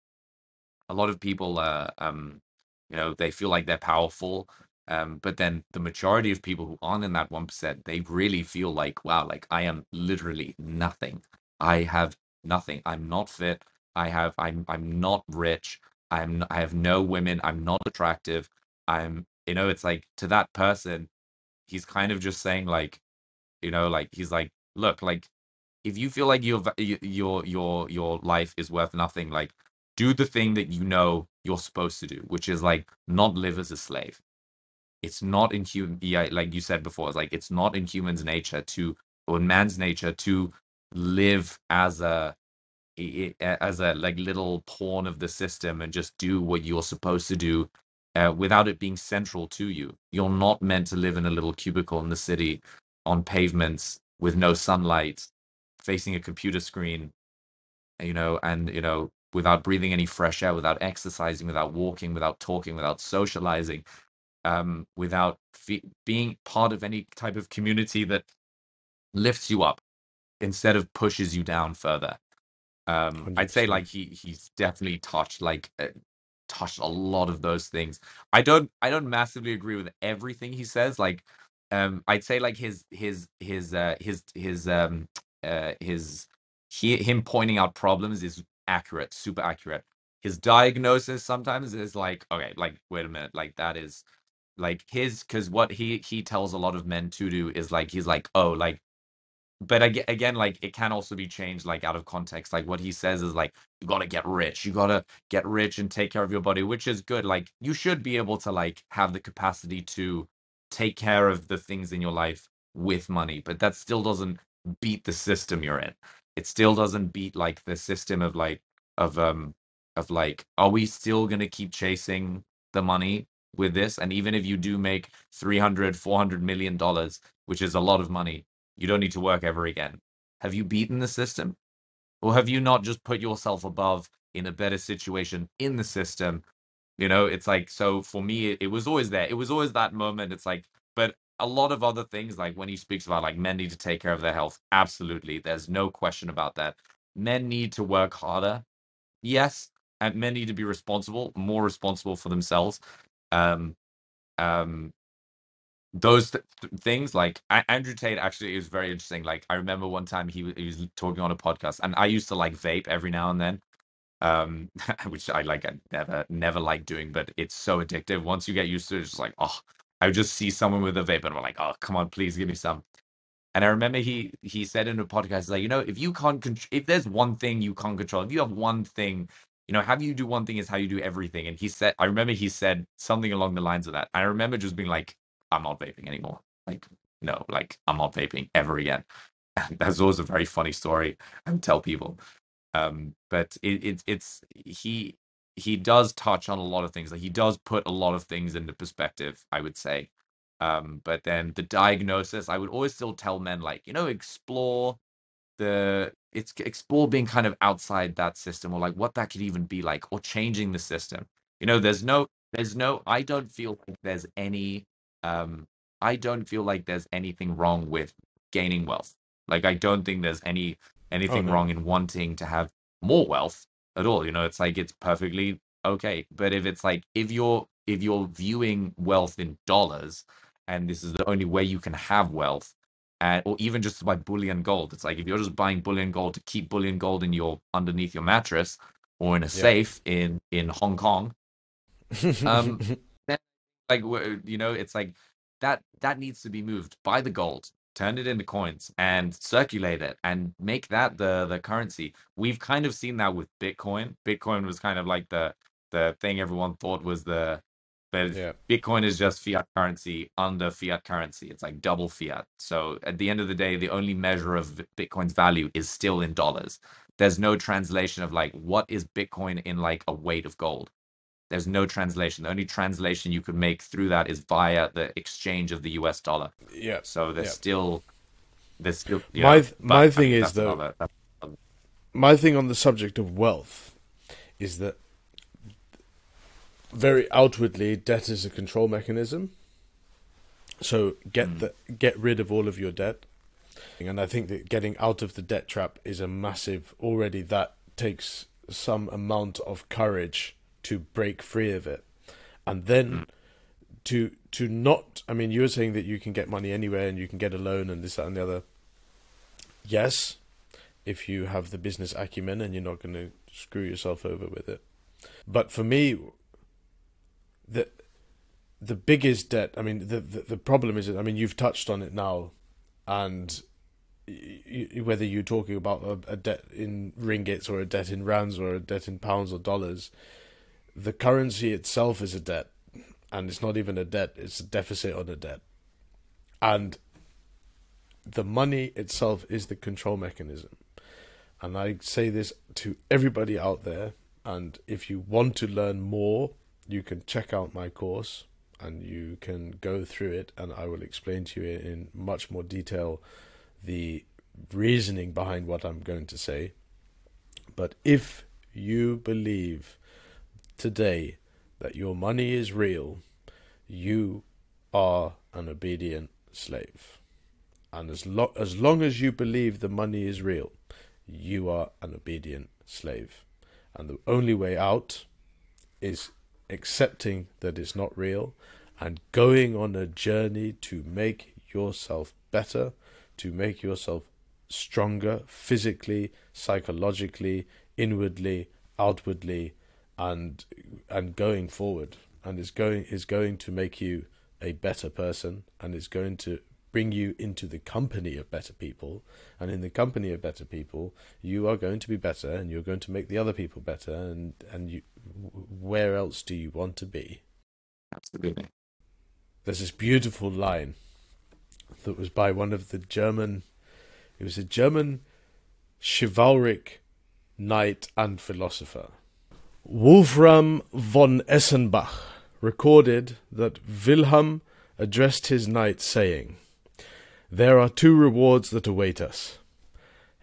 a lot of people uh, um you know they feel like they're powerful um but then the majority of people who aren't in that 1% they really feel like wow like i am literally nothing i have nothing. I'm not fit. I have i'm i'm not rich. I'm i have no women. I'm not attractive. I'm you know it's like to that person he's kind of just saying like you know like he's like look like if you feel like your your your your life is worth nothing like do the thing that you know you're supposed to do, which is like not live as a slave. It's not in human, yeah, like you said before, it's like it's not in humans' nature to, or in man's nature to live as a, as a like little pawn of the system and just do what you're supposed to do uh, without it being central to you. You're not meant to live in a little cubicle in the city on pavements with no sunlight, facing a computer screen, you know, and you know, without breathing any fresh air, without exercising, without walking, without talking, without socializing, um, without fe- being part of any type of community that lifts you up instead of pushes you down further. Um, I'd say like he he's definitely touched like uh, touched a lot of those things. I don't I don't massively agree with everything he says. Like um, I'd say like his his his uh, his his um uh, his he, him pointing out problems is accurate, super accurate. His diagnosis sometimes is like, okay, like wait a minute, like that is like his because what he he tells a lot of men to do is like he's like, oh, like but again like it can also be changed like out of context. Like what he says is like you got to get rich. You got to get rich and take care of your body which is good. Like you should be able to like have the capacity to take care of the things in your life with money but that still doesn't beat the system you're in. It still doesn't beat like the system of like of um of like, are we still gonna keep chasing the money with this? And even if you do make 300, 400 million dollars, which is a lot of money, you don't need to work ever again. Have you beaten the system? Or have you not just put yourself above in a better situation in the system? You know, it's like, so for me, it, it was always there. It was always that moment. It's like, but a lot of other things, like when he speaks about like men need to take care of their health, absolutely. There's no question about that. Men need to work harder. Yes. And men need to be responsible, more responsible for themselves. Um, um, those th- th- things like A- Andrew Tate actually is very interesting. Like I remember one time he, he was talking on a podcast, and I used to like vape every now and then, um, <laughs> which I like I never never like doing, but it's so addictive. Once you get used to it, it's just like oh, I would just see someone with a vape, and I'm like oh come on, please give me some. And I remember he he said in a podcast like you know if you can't contr- if there's one thing you can't control, if you have one thing. You know, how you do one thing is how you do everything. And he said, I remember he said something along the lines of that. I remember just being like, I'm not vaping anymore. Like, no, like I'm not vaping ever again. And <laughs> That's always a very funny story I tell people. Um, but it, it it's he he does touch on a lot of things. Like he does put a lot of things into perspective, I would say. Um, but then the diagnosis, I would always still tell men like, you know, explore the it's explore being kind of outside that system or like what that could even be like or changing the system you know there's no there's no i don't feel like there's any um i don't feel like there's anything wrong with gaining wealth like i don't think there's any Oh anything no. wrong in wanting to have more wealth at all you know it's like it's perfectly okay but if it's like if you're if you're viewing wealth in dollars and this is the only way you can have wealth and or even just to buy bullion gold. It's like if you're just buying bullion gold to keep bullion gold in your underneath your mattress or in a Yeah. safe in in Hong Kong, <laughs> um, <laughs> like you know, it's like that that needs to be moved. Buy the gold, turn it into coins, and circulate it, and make that the the currency. We've kind of seen that with Bitcoin. Bitcoin was kind of like the the thing everyone thought was the but yeah. Bitcoin is just fiat currency under fiat currency. It's like double fiat. So at the end of the day, the only measure of Bitcoin's value is still in dollars. There's no translation of like what is Bitcoin in like a weight of gold. There's no translation. The only translation you could make through that is via the exchange of the US dollar. Yeah. So there's Yeah. still there's still you My know, th- but my I thing mean, is, though- another- that's- my thing on the subject of wealth is that very outwardly debt is a control mechanism so get Mm. the get rid of all of your debt and i think that getting out of the debt trap is a massive already that takes some amount of courage to break free of it and then mm. to to not i mean you were saying that you can get money anywhere and you can get a loan and this that and the other yes if you have the business acumen and you're not going to screw yourself over with it. But for me, the the biggest debt. I mean, the the, the problem is. I mean, you've touched on it now, and whether you're talking about a, a debt in ringgits or a debt in rands or a debt in pounds or dollars, the currency itself is a debt, and it's not even a debt; it's a deficit on a debt, and the money itself is the control mechanism. And I say this to everybody out there. And if you want to learn more, you can check out my course and you can go through it. And I will explain to you in much more detail the reasoning behind what I'm going to say. But if you believe today that your money is real, you are an obedient slave. And as, lo- as long as you believe the money is real, you are an obedient slave. And the only way out is accepting that it's not real and going on a journey to make yourself better, to make yourself stronger physically, psychologically, inwardly, outwardly, and and going forward. And is going is going to make you a better person and is going to bring you into the company of better people and in the company of better people you are going to be better and you're going to make the other people better and and you where else do you want to be absolutely. there's this beautiful line that was by one of the german it was a german chivalric knight and philosopher. Wolfram von Eschenbach recorded that Wilhelm addressed his knight, saying, There are two rewards that await us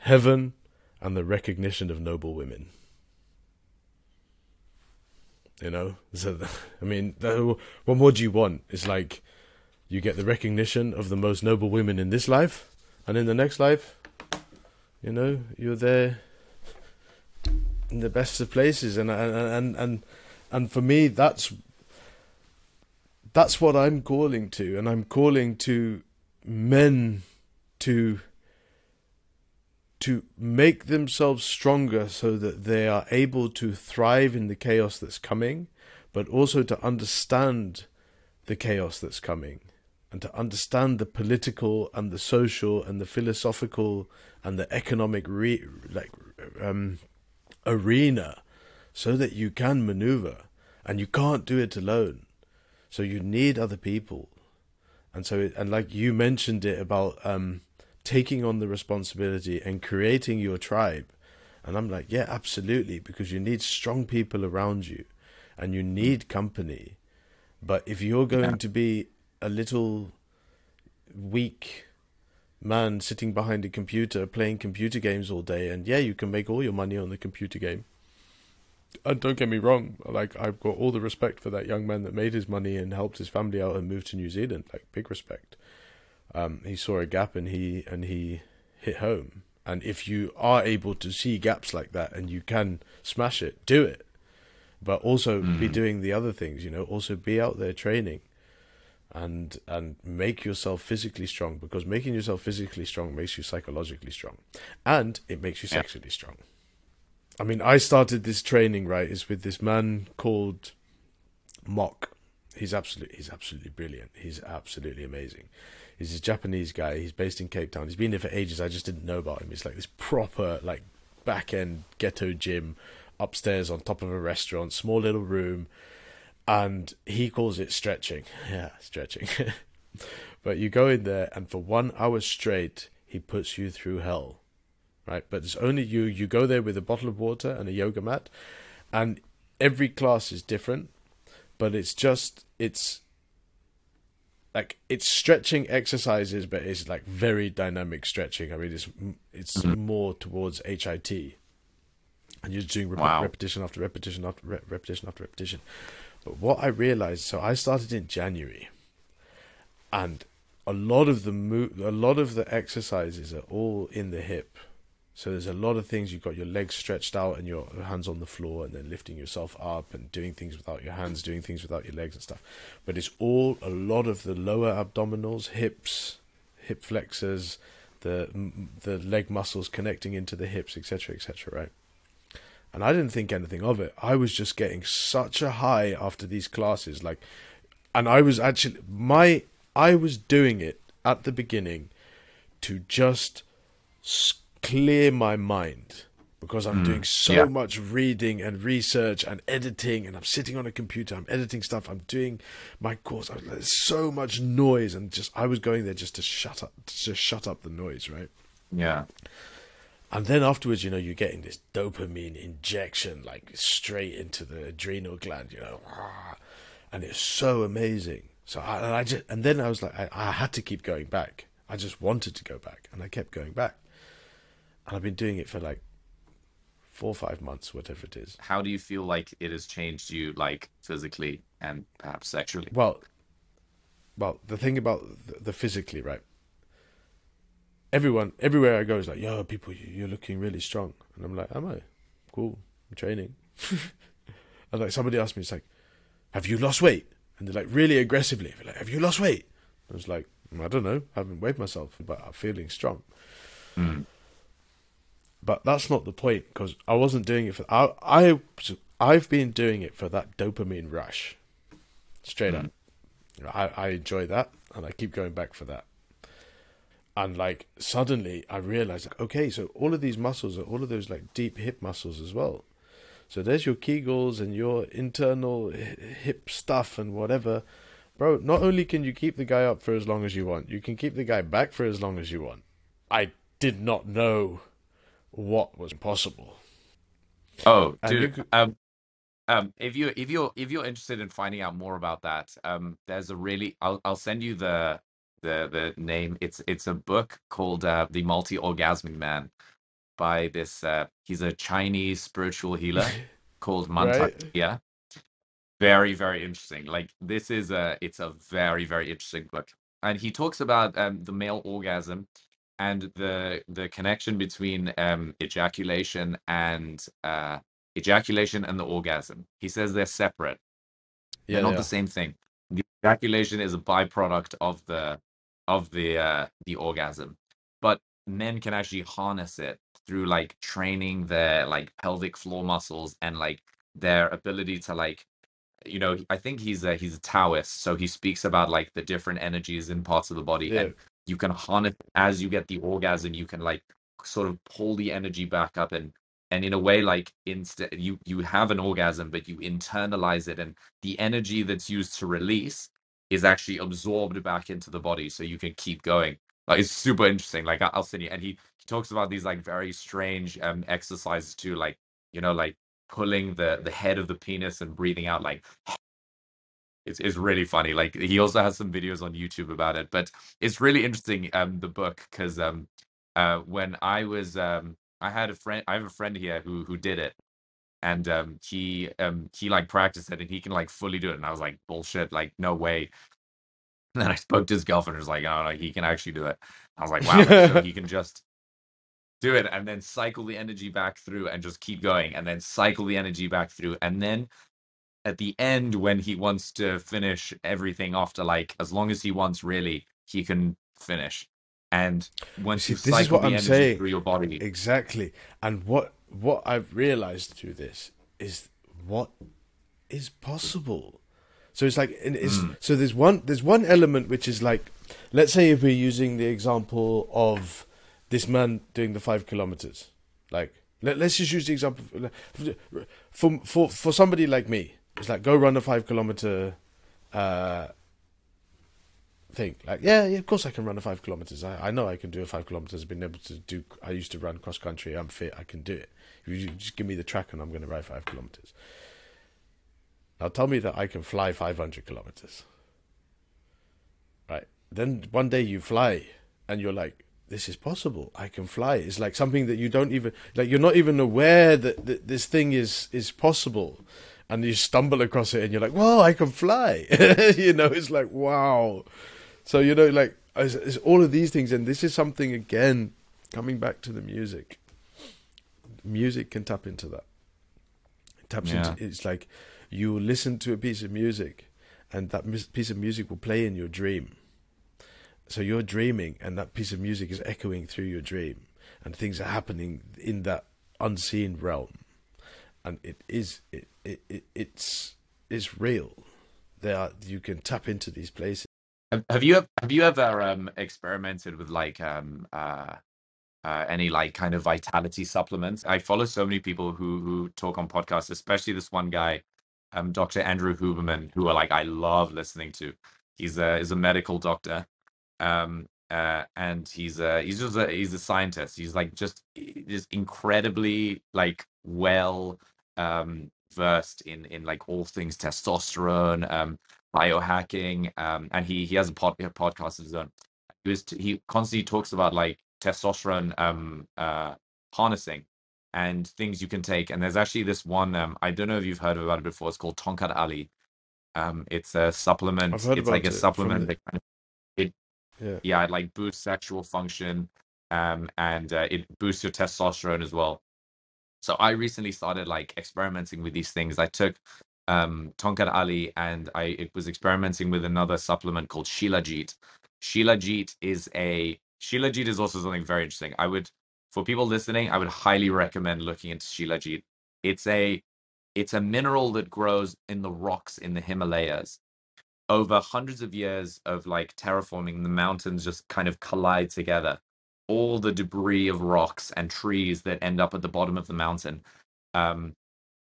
heaven and the recognition of noble women. You know, so I mean, what more do you want? It's like you get the recognition of the most noble women in this life, and in the next life, you know, you're there in the best of places, and and and and, and for me, that's that's what I'm calling to, and I'm calling to men to to make themselves stronger so that they are able to thrive in the chaos that's coming, but also to understand the chaos that's coming and to understand the political and the social and the philosophical and the economic re- like um, arena so that you can maneuver and you can't do it alone so you need other people and so it, and like you mentioned it about um, taking on the responsibility and creating your tribe. And I'm like, yeah, absolutely, because you need strong people around you and you need company. But if you're going yeah. to be a little weak man sitting behind a computer playing computer games all day, and yeah, you can make all your money on the computer game. And don't get me wrong, like I've got all the respect for that young man that made his money and helped his family out and moved to New Zealand. Like big respect um, he saw a gap and he and he hit home. And if you are able to see gaps like that and you can smash it, do it. But also mm. be doing the other things, you know. Also be out there training, and and make yourself physically strong because making yourself physically strong makes you psychologically strong, and it makes you yeah. sexually strong. I mean, I started this training right is with this man called Mock. He's absolutely he's absolutely brilliant. He's absolutely amazing He's a Japanese guy. He's based in Cape Town. He's been there for ages. I just didn't know about him. It's like this proper like back end ghetto gym upstairs on top of a restaurant, small little room, and he calls it stretching. <laughs> Yeah, stretching. <laughs> but you go in there, and for one hour straight, he puts you through hell, right? But it's only you. You go there with a bottle of water and a yoga mat, and every class is different, but it's just it's like it's stretching exercises, but it's like very dynamic stretching. I mean, it's it's mm-hmm. more towards HIIT, and you're doing rep- wow. repetition after repetition after re- repetition after repetition. But what I realized, so I started in January, and a lot of the mo- a lot of the exercises are all in the hip. So there's a lot of things you've got your legs stretched out and your hands on the floor and then lifting yourself up and doing things without your hands, doing things without your legs and stuff. But it's all a lot of the lower abdominals, hips, hip flexors, the the leg muscles connecting into the hips, etc., etc. Right? And I didn't think anything of it. I was just getting such a high after these classes, like, and I was actually my I was doing it at the beginning to just clear my mind because I'm mm, doing so yeah. much reading and research and editing, and I'm sitting on a computer, I'm editing stuff, I'm doing my course. There's so much noise, and just I was going there just to shut up, to shut up the noise, right? Yeah. And then afterwards, you know, you're getting this dopamine injection, like straight into the adrenal gland, you know, ah, and it's so amazing. So I, and I just, and then I was like, I, I had to keep going back. I just wanted to go back, and I kept going back and I've been doing it for like four or five months, whatever it is. How do you feel like it has changed you, like physically and perhaps sexually? Well, well, the thing about the, the physically, right? Everyone, everywhere I go is like, "Yo, people, you're looking really strong," and I'm like, "Am I? Cool, I'm training." <laughs> and like somebody asked me, "It's like, have you lost weight?" And they're like really aggressively, they're like, "Have you lost weight?" I was like, "I don't know, I haven't weighed myself, but I'm feeling strong." Mm. But that's not the point because I wasn't doing it for I I I've been doing it for that dopamine rush. Straight mm. up. I, I enjoy that and I keep going back for that. And like suddenly I realized okay, so all of these muscles are all of those like deep hip muscles as well. So there's your Kegels and your internal hip stuff and whatever. Bro, not only can you keep the guy up for as long as you want, you can keep the guy back for as long as you want. I did not know what was possible. Oh, and dude. could, Um, um, if you if you're if you're interested in finding out more about that, um, there's a really I'll I'll send you the the the name. It's it's a book called uh, The Multi-Orgasmic Man by this uh he's a Chinese spiritual healer <laughs> called Mantak right? Chia. Very, very interesting. Like this is a it's a very, very interesting book. And he talks about um the male orgasm and the the connection between um ejaculation and uh ejaculation and the orgasm. He says they're separate. They're Yeah, not they the same thing. The ejaculation is a byproduct of the of the uh the orgasm. But men can actually harness it through like training their like pelvic floor muscles and like their ability to like you know i think he's a he's a taoist so he speaks about like the different energies in parts of the body Yeah, and you can harness as you get the orgasm you can like sort of pull the energy back up and and in a way like instead you you have an orgasm but you internalize it and the energy that's used to release is actually absorbed back into the body so you can keep going. Like it's super interesting like i'll send you and he he talks about these like very strange um exercises too like you know like pulling the the head of the penis and breathing out like <sighs> it's, it's really funny like he also has some videos on youtube about it but it's really interesting um the book because um uh when i was um i had a friend i have a friend here who who did it and um he um he like practiced it and he can like fully do it and i was like bullshit like no way and <laughs> then i spoke to his girlfriend who's like oh no he can actually do it i was like wow so <laughs> he can just do it and then cycle the energy back through and just keep going and then cycle the energy back through and then at the end when he wants to finish everything after like as long as he wants really he can finish and once see, you this is cycle what the I'm energy saying. through your body Exactly. And what what I've realized through this is what is possible. So it's like it's mm, so there's one there's one element which is like let's say if we're using the example of this man doing the five kilometers. Like let, let's just use the example for for for somebody like me. It's like go run a five kilometer uh thing. Like, yeah, yeah, of course I can run a five kilometers. I, I know I can do a five kilometers. I've been able to do. I used to run cross country. I'm fit. I can do it. You just give me the track and I'm going to ride five kilometers. Now tell me that I can fly 500 kilometers. Right. Then one day you fly and you're like, this is possible. I can fly. It's like something that you don't even like. You're not even aware that, that this thing is is possible, and you stumble across it and you're like, whoa, I can fly. <laughs> you know, it's like wow. So you know, like it's, it's all of these things, and this is something again coming back to the music. Music can tap into that. It taps into it's like you listen to a piece of music, and that mus- piece of music will play in your dream. So you're dreaming, and that piece of music is echoing through your dream, and things are happening in that unseen realm, and it is it, it, it it's it's real. There are you can tap into these places. have, you have you ever um experimented with like um uh uh, any like kind of vitality supplements. I follow so many people who who talk on podcasts, especially this one guy, um, Dr. Andrew Huberman, who are like I love listening to. He's a is a medical doctor, um, uh, and he's a he's just a he's a scientist. He's like just just incredibly like well um versed in in like all things testosterone, um, biohacking, um, and he he has a, pod, a podcast of his own he was he constantly talks about like testosterone um uh harnessing and things you can take and there's actually this one um i don't know if you've heard about it before it's called tongkat ali um it's a I've supplement heard it's like about a it from supplement the that kind of it yeah. yeah it like boosts sexual function um and uh, it boosts your testosterone as well so I recently started like experimenting with these things. I took um Tongkat Ali and I it was experimenting with another supplement called Shilajit. Shilajit is a Shilajit is also something very interesting. I would for people listening, I would highly recommend looking into Shilajit. It's a it's a mineral that grows in the rocks in the Himalayas. Over hundreds of years of like terraforming, the mountains just kind of collide together all the debris of rocks and trees that end up at the bottom of the mountain. Um,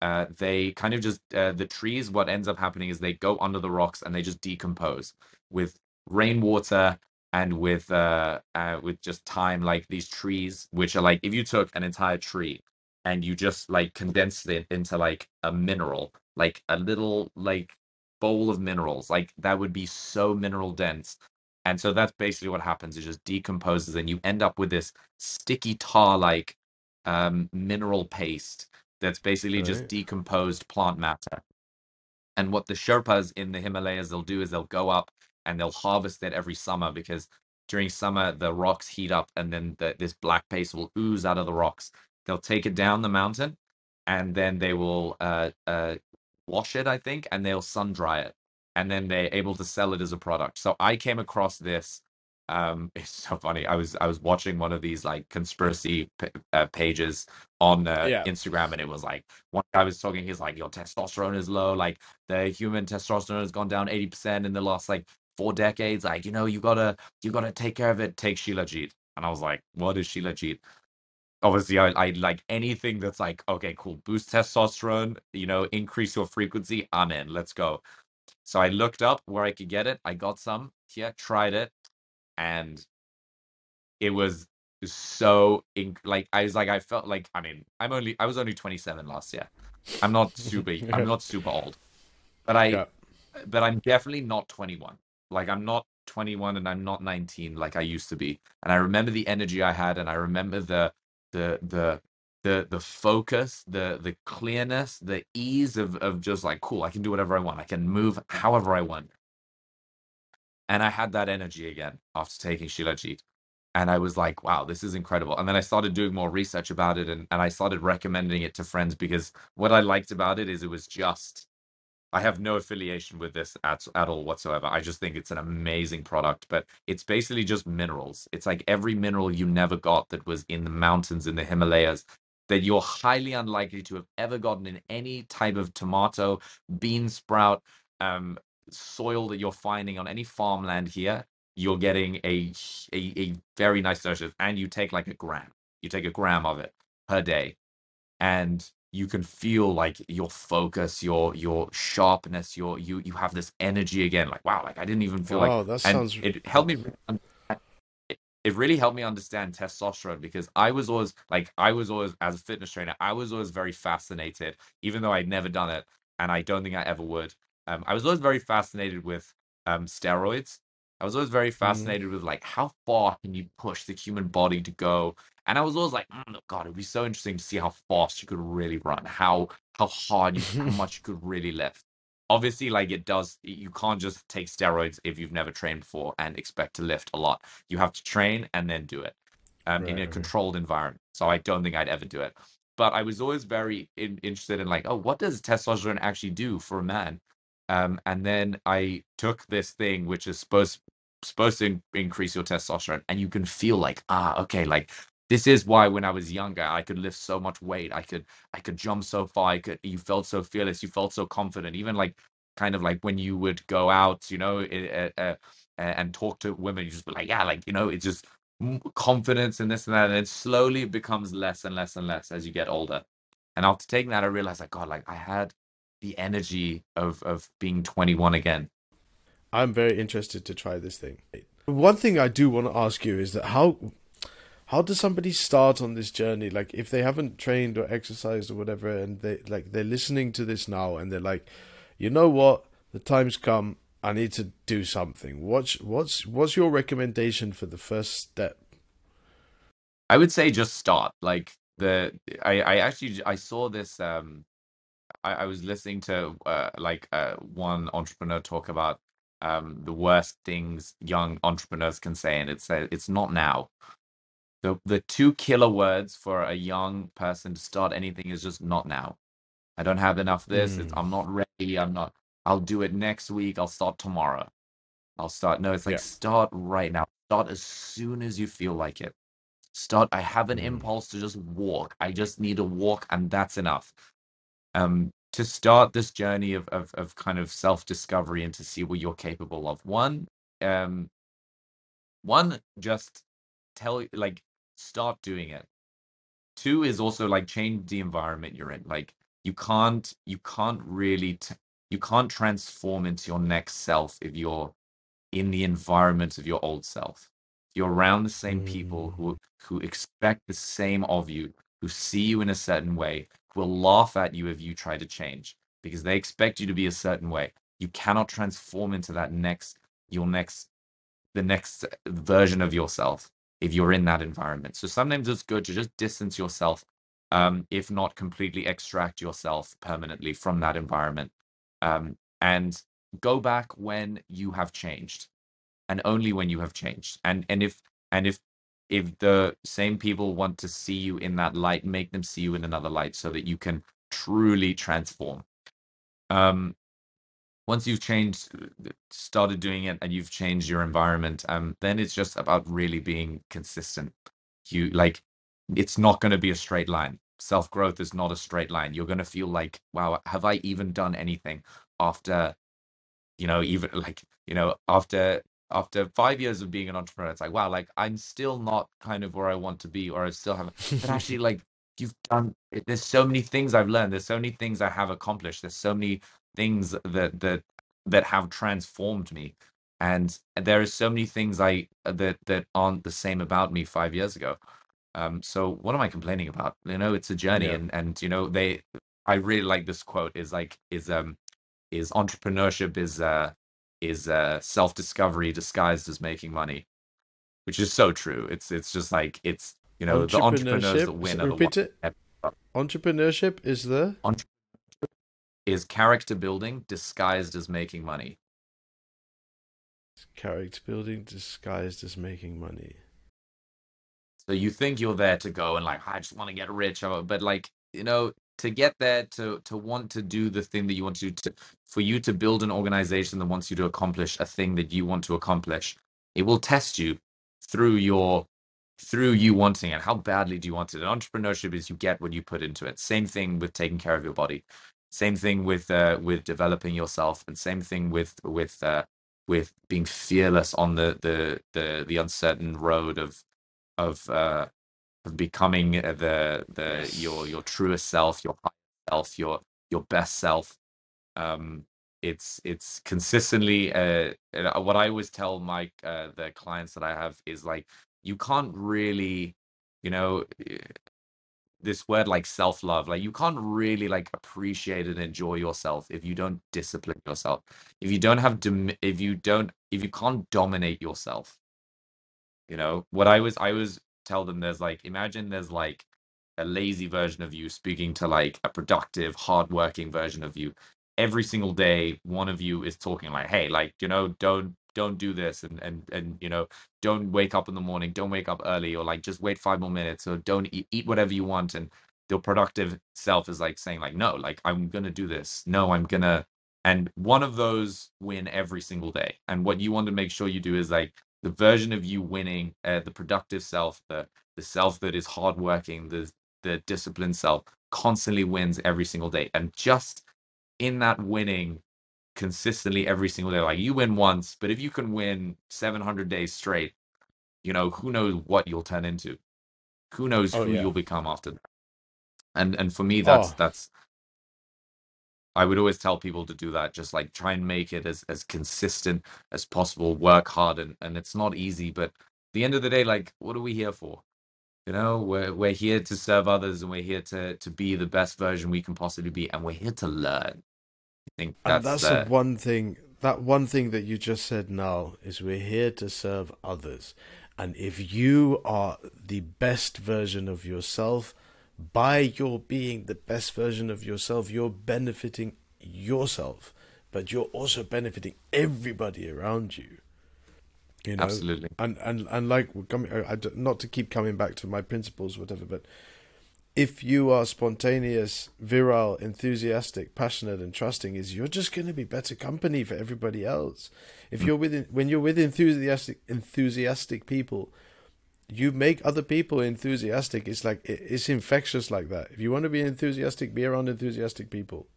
uh, they kind of just uh, the trees. What ends up happening is they go under the rocks and they just decompose with rainwater and with uh, uh with just time. Like these trees, which are like if you took an entire tree and you just like condensed it into like a mineral, like a little like bowl of minerals. Like that would be so mineral dense. And so that's basically what happens. It just decomposes and you end up with this sticky tar like um, mineral paste that's basically just Right. decomposed plant matter. And what the Sherpas in the Himalayas they'll do is they'll go up and they'll harvest it every summer because during summer the rocks heat up and then the, this black paste will ooze out of the rocks. They'll take it down the mountain and then they will uh, uh, wash it, I think, and they'll sun dry it, and then they're able to sell it as a product. So I came across this. Um, <laughs> it's so funny. I was I was watching one of these like conspiracy p- uh, pages on uh, Yeah. Instagram, and it was like one guy was talking. He's like, "Your testosterone is low. Like the human testosterone has gone down eighty percent in the last like four decades. Like you know, you gotta you gotta take care of it. Take Shilajit." And I was like, "What is Shilajit?" obviously I, I like anything that's like okay cool boost testosterone you know increase your frequency i'm in let's go so i looked up where i could get it i got some here tried it and it was so inc- like i was like i felt like i mean i'm only i was only 27 last year i'm not super i'm <laughs> not super old but i Yeah. but i'm definitely not 21 like i'm not 21 and i'm not 19 like i used to be. And i remember the energy i had and i remember the the the the the focus the the clearness the ease of of just like cool i can do whatever i want. I can move however i want. And i had that energy again after taking shilajit and i was like wow this is incredible. And then i started doing more research about it and, and i started recommending it to friends because what i liked about it is it was just I have no affiliation with this at, at all whatsoever. I just think it's an amazing product, but it's basically just minerals. It's like every mineral you never got that was in the mountains in the Himalayas that you're highly unlikely to have ever gotten in any type of tomato, bean sprout, um, soil that you're finding on any farmland here. You're getting a, a a very nice dose of, and you take like a gram. You take a gram of it per day and you can feel like your focus your your sharpness your you you have this energy again like wow like i didn't even feel like Wow, that and sounds it helped me it, it really helped me understand testosterone because i was always like i was always as a fitness trainer i was always very fascinated even though i'd never done it and i don't think i ever would um, i was always very fascinated with um, steroids i was always very Mm. fascinated with like how far can you push the human body to go and I was always like, "Mm, God, it'd be so interesting to see how fast you could really run, how how hard you, how <laughs> much you could really lift. Obviously, like it does, you can't just take steroids if you've never trained before and expect to lift a lot. You have to train and then do it um, in a controlled environment. So I don't think I'd ever do it. But I was always very in, interested in like, oh, what does testosterone actually do for a man? Um, and then I took this thing which is supposed supposed to in- increase your testosterone, and you can feel like, ah, okay, like this is why when I was younger I could lift so much weight. I could I could jump so far. I could you felt so fearless. You felt so confident. Even like kind of like when you would go out, you know, uh, uh, and talk to women, you just be like, yeah, like you know, it's just confidence and this and that, and it slowly becomes less and less and less as you get older. And after taking that, I realized like God, like I had the energy of of being 21 again. I'm very interested to try this thing. One thing I do want to ask you is that how how does somebody start on this journey? Like if they haven't trained or exercised or whatever, and they like they're listening to this now and they're like, you know what, the time's come. I need to do something. What's what's what's your recommendation for the first step? I would say just start. Like the I I actually I saw this um I, I was listening to uh, like uh, one entrepreneur talk about um, the worst things young entrepreneurs can say, and it said it's not now. The the two killer words for a young person to start anything is just not now. I don't have enough of this. It's, Mm. I'm not ready. I'm not. I'll do it next week. I'll start tomorrow. I'll start. No, it's like Yeah. start right now. Start as soon as you feel like it. Start. I have an Mm. impulse to just walk. I just need to walk, and that's enough um, to start this journey of, of, of kind of self discovery and to see what you're capable of. One, um, one, just tell like start doing it. Two is also like change the environment you're in. Like you can't you can't really t- you can't transform into your next self if you're in the environment of your old self. You're around the same people Mm. who who expect the same of you, who see you in a certain way will laugh at you if you try to change because they expect you to be a certain way. You cannot transform into that next your next the next version of yourself if you're in that environment. So sometimes it's good to just distance yourself, um, if not completely extract yourself permanently from that environment, um, and go back when you have changed, and only when you have changed. And and if and if if the same people want to see you in that light, make them see you in another light, so that you can truly transform. Um, once you've changed started doing it and you've changed your environment um then it's just about really being consistent. You like it's not going to be a straight line. Self growth is not a straight line. You're going to feel like wow have i even done anything after you know even <laughs> like you know after after 5 years of being an entrepreneur it's like wow like i'm still not kind of where i want to be or i still haven't but actually like you've done there's so many things i've learned there's so many things i have accomplished there's so many things that that that have transformed me and there are so many things i that that aren't the same about me five years ago um so what am i complaining about you know it's a journey Yeah. and and you know they i really like this quote is like is um is entrepreneurship is uh is uh self-discovery disguised as making money which is so true it's it's just like it's you know the entrepreneurs that win are the ones it. Entrepreneurship is the is character building disguised as making money character building disguised as making money. So you think you're there to go and like, I just want to get rich, uh, but like, you know, to get there, to to want to do the thing that you want to do, to for you to build an organization that wants you to accomplish a thing that you want to accomplish, it will test you through your through you wanting it. How badly do you want it? And entrepreneurship is you get what you put into it. Same thing with taking care of your body. Same thing with uh, with developing yourself, and same thing with with uh, with being fearless on the the the the uncertain road of of uh of becoming the the your Yes. your truest self your higher self your your best self. Um it's it's consistently uh and, uh, what i always tell my uh the clients that i have is like you can't really you know eh, this word like self-love like you can't really like appreciate and enjoy yourself if you don't discipline yourself. If you don't have dom- if you don't if you can't dominate yourself you know, what I was I was tell them there's like imagine there's like a lazy version of you speaking to like a productive, hardworking version of you. Every single day, one of you is talking like, "Hey, like you know, don't don't do this, and and and you know, don't wake up in the morning, don't wake up early, or like just wait five more minutes, or don't eat, eat whatever you want." And the productive self is like saying like, "No, like I'm gonna do this. No, I'm gonna." And one of those win every single day. And what you want to make sure you do is like the version of you winning, uh, the productive self, the the self that is hardworking, the the disciplined self, constantly wins every single day. And just in that winning consistently every single day, like you win once, but if you can win 700 days straight, you know who knows what you'll turn into, who knows Oh who yeah. you'll become after that. And and for me, that's Oh, that's I would always tell people to do that. Just like try and make it as as consistent as possible. Work hard, and and it's not easy, but at the end of the day, like what are we here for? You know, we're we're here to serve others, and we're here to to be the best version we can possibly be, and we're here to learn. I think and that's that's the uh, one thing. That one thing that you just said now is we're here to serve others, and if you are the best version of yourself, by your being the best version of yourself, you're benefiting yourself, but you're also benefiting everybody around you. You know, absolutely and and and like we're coming, I, I don't- not to keep coming back to my principles, whatever, but if you are spontaneous, virile, enthusiastic, passionate, and trusting, is you're just going to be better company for everybody else. If Mm, you're with when you're with enthusiastic enthusiastic people, you make other people enthusiastic. It's like it's infectious like that. If you want to be enthusiastic, be around enthusiastic people.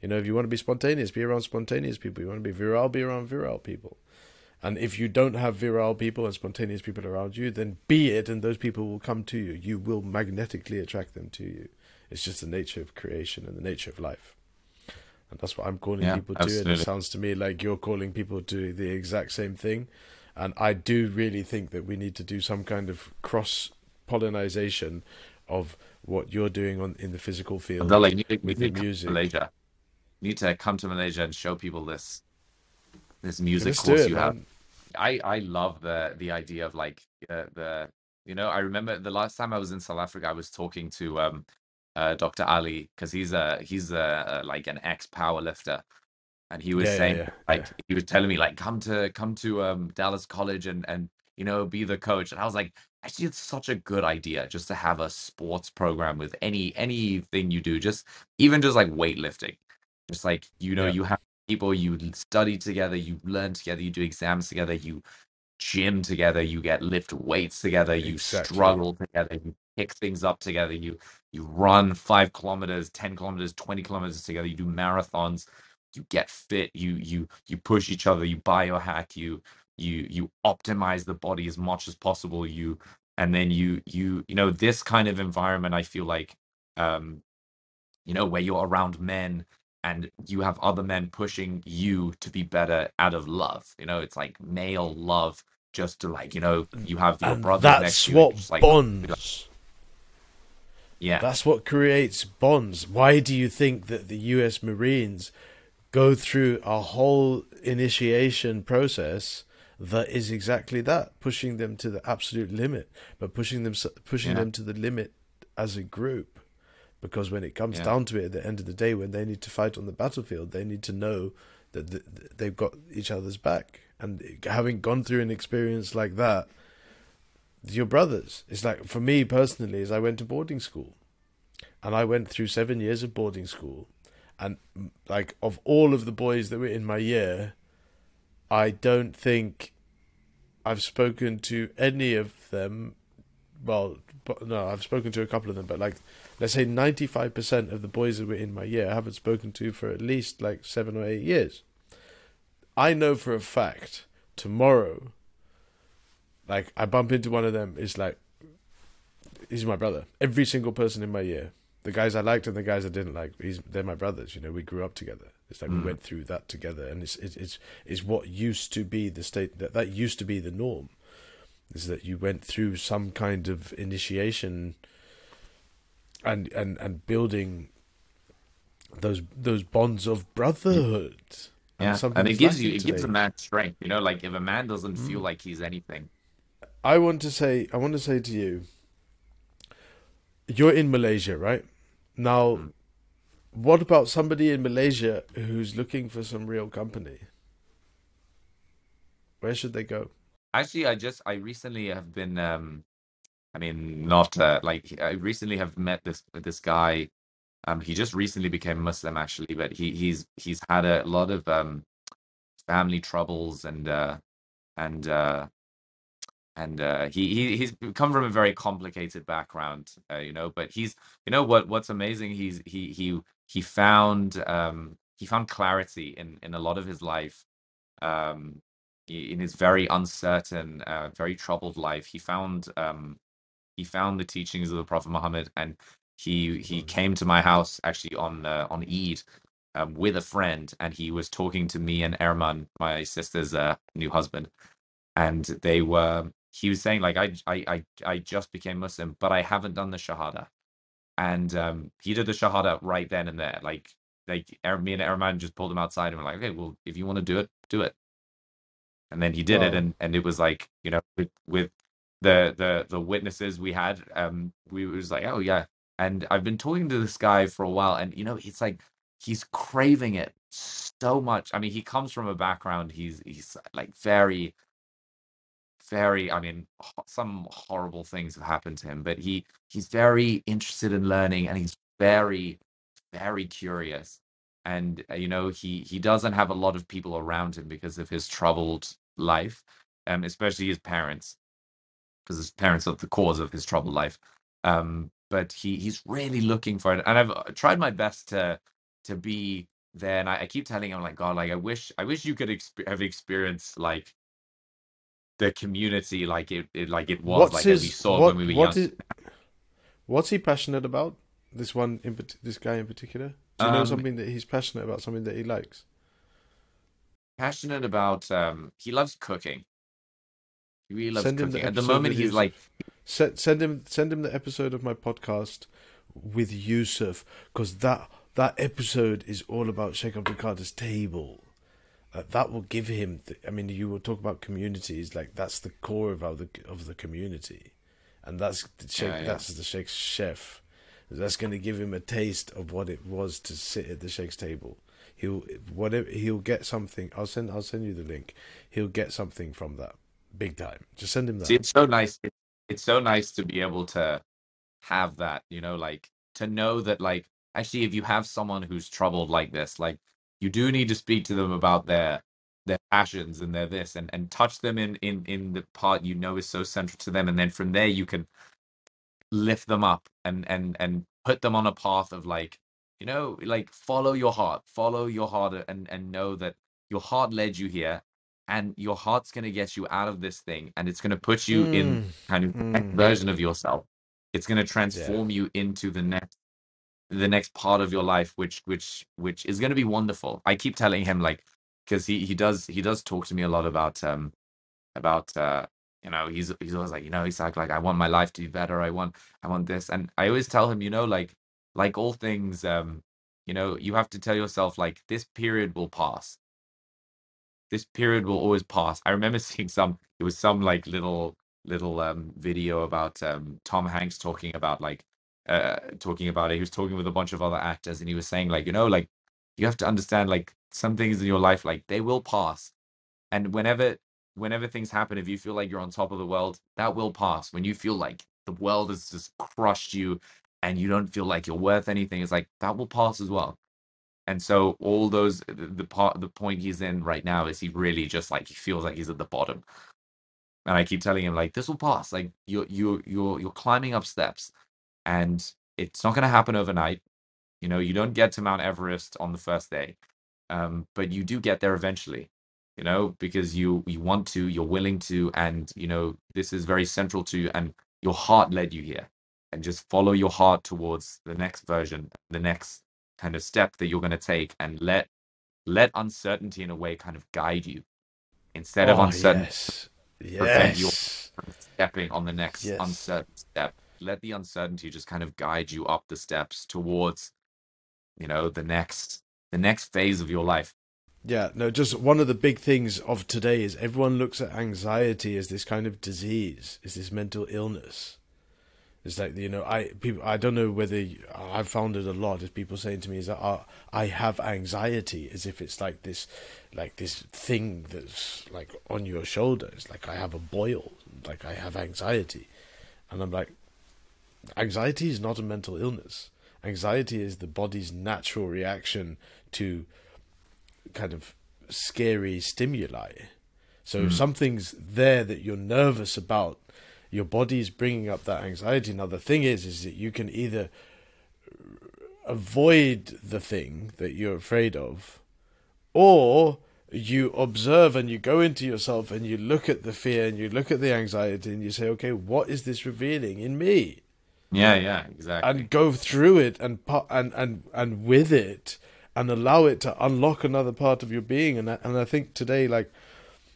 You know, if you want to be spontaneous, be around spontaneous people. You want to be virile, be around virile people. And if you don't have virile people and spontaneous people around you, then be it, and those people will come to you. You will magnetically attract them to you. It's just the nature of creation and the nature of life. And that's what I'm calling yeah, people to. And it sounds to me like you're calling people to the exact same thing. And I do really think that we need to do some kind of cross pollination of what you're doing on in the physical field They're "You need, with you need to come to music. Malaysia. You need to come to Malaysia and show people this this music course it, you have. I I love the the idea of like uh, the you know I remember the last time I was in South Africa I was talking to um uh Dr. Ali because he's a he's a, a like an ex power lifter and he was Yeah, saying yeah, like yeah. he was telling me like come to come to um Dallas College and and you know be the coach and I was like actually it's such a good idea just to have a sports program with any anything you do just even just like weightlifting just like you know you have people you study together you learn together you do exams together you gym together you get lift weights together you Exactly. struggle together you pick things up together you you run five kilometers 10 kilometers 20 kilometers together you do marathons you get fit you you you push each other you biohack you you you optimize the body as much as possible you and then you you you know this kind of environment i feel like um you know where you're around men and you have other men pushing you to be better out of love you know it's like male love just to like you know you have your And brothers next that's to you and what just like bonds. yeah That's what creates bonds. Why do you think that the US Marines go through a whole initiation process that is exactly that, pushing them to the absolute limit, but pushing them pushing Yeah. them to the limit as a group. Because when it comes Yeah. down to it, at the end of the day, when they need to fight on the battlefield, they need to know that th- th- they've got each other's back. And having gone through an experience like that, your brothers. It's like for me personally, is I went to boarding school, and I went through seven years of boarding school, and like of all of the boys that were in my year, I don't think I've spoken to any of them. Well, no, I've spoken to a couple of them, but like let's say ninety five percent of the boys that were in my year, I haven't spoken to for at least like seven or eight years. I know for a fact tomorrow like I bump into one of them, it's like he's my brother. Every single person in my year, the guys I liked and the guys I didn't like, he's they're my brothers. You know, we grew up together. It's like we Mm. went through that together, and it's it's it's, it's what used to be the state that that used to be the norm. Is that you went through some kind of initiation and and and building those those bonds of brotherhood. yeah and something it gives you it gives a man strength you know like if a man doesn't feel Mm. like he's anything I want to say, I want to say to you, you're in Malaysia, right? Now, Mm. what about somebody in Malaysia who's looking for some real company? Where should they go? actually i just i recently have been um i mean not uh, like i recently have met this this guy um he just recently became muslim actually but he he's he's had a lot of um family troubles and uh and uh and uh he, he he's come from a very complicated background uh, you know but he's you know what what's amazing he's he he he found um he found clarity in in a lot of his life um i- in his very uncertain uh very troubled life. He found um he found the teachings of the prophet muhammad and he he came to my house actually on uh, on eid um, with a friend and he was talking to me and erman my sister's uh, new husband and they were he was saying like I, I i i just became muslim but i haven't done the shahada. And um he did the shahada right then and there like like Er- me and erman just pulled him outside and were like okay well if you want to do it do it. And then he did it Wow. and and it was like you know with, with the the the witnesses we had um we was like oh yeah. And i've been talking to this guy for a while and you know it's like he's craving it so much. I mean he comes from a background he's he's like very very i mean some horrible things have happened to him but he he's very interested in learning and he's very very curious. And uh, you know he he doesn't have a lot of people around him because of his troubled life um especially his parents because his parents are the cause of his troubled life. Um but he he's really looking for it and i've uh, tried my best to to be there and i, I keep telling him like god like i wish i wish you could exp- have experienced like the community like it, it like it was What's like that we saw what when we were what young is what's he passionate about? This one in this guy in particular. Do you know um something that he's passionate about? Something that he likes? passionate about um he loves cooking he really loves Send him the cooking at the moment he's like Send send him send him the episode of my podcast with Yusuf because that that episode is all about Sheikh Abdalqadir's table. Uh, that will give him. The, I mean, you will talk about communities like that's the core of the of the community, and that's the Sheikh. Yeah, yeah. That's the Sheikh's chef. That's going to give him a taste of what it was to sit at the Sheikh's table. He'll whatever he'll get something. I'll send I'll send you the link. He'll get something from that big time. Just send him that. See, it's so nice. It's so nice to be able to have that, you know, like to know that, like, actually, if you have someone who's troubled like this, like, you do need to speak to them about their their passions and their this, and and touch them in in in the part you know is so central to them, and then from there you can lift them up and and and put them on a path of like, you know, like follow your heart, follow your heart, and and know that your heart led you here and your heart's going to get you out of this thing and it's going to put you in Mm, kind of the next mm. version of yourself. It's going to transform you into the next the next part of your life which which which is going to be wonderful. I keep telling him like because he he does he does talk to me a lot about um about uh you know he's he's always like you know he's like like i want my life to be better. I want i want this. And i always tell him you know like like all things um you know you have to tell yourself like this period will pass. This period will always pass. I remember <laughs> seeing some it was some like little little um video about um Tom Hanks talking about like uh talking about it. He was talking with a bunch of other actors and he was saying like, you know, like you have to understand like some things in your life like they will pass. And whenever whenever things happen, if you feel like you're on top of the world, that will pass. When you feel like the world has just crushed you and you don't feel like you're worth anything, it's like that will pass as well and so all those the, the part the point he's in right now is he really just like he feels like he's at the bottom and i keep telling him like this will pass like you're you're you're you're climbing up steps and it's not going to happen overnight. You know you don't get to mount everest on the first day um but you do get there eventually you know because you you want to you're willing to and you know this is very central to you and your heart led you here and just follow your heart towards the next version the next kind of step that you're going to take and let let uncertainty in a way kind of guide you instead of Oh, uncertainty yes, prevent you yes, from stepping on the next yes. uncertain step let the uncertainty just kind of guide you up the steps towards you know the next the next phase of your life Yeah, no, just one of the big things of today is everyone looks at anxiety as this kind of disease, is this mental illness. It's like you know, I people, I don't know whether you, I've found it a lot. Is people saying to me is that oh, I have anxiety, as if it's like this, like this thing that's like on your shoulders. Like I have a boil, like I have anxiety, and I'm like, anxiety is not a mental illness. Anxiety is the body's natural reaction to kind of scary stimuli. So if hmm. something's there that you're nervous about, your body is bringing up that anxiety. Now the thing is, is that you can either avoid the thing that you're afraid of, or you observe and you go into yourself and you look at the fear and you look at the anxiety and you say, okay, what is this revealing in me? Yeah yeah exactly. And go through it and and and and with it and allow it to unlock another part of your being. And I, and I think today like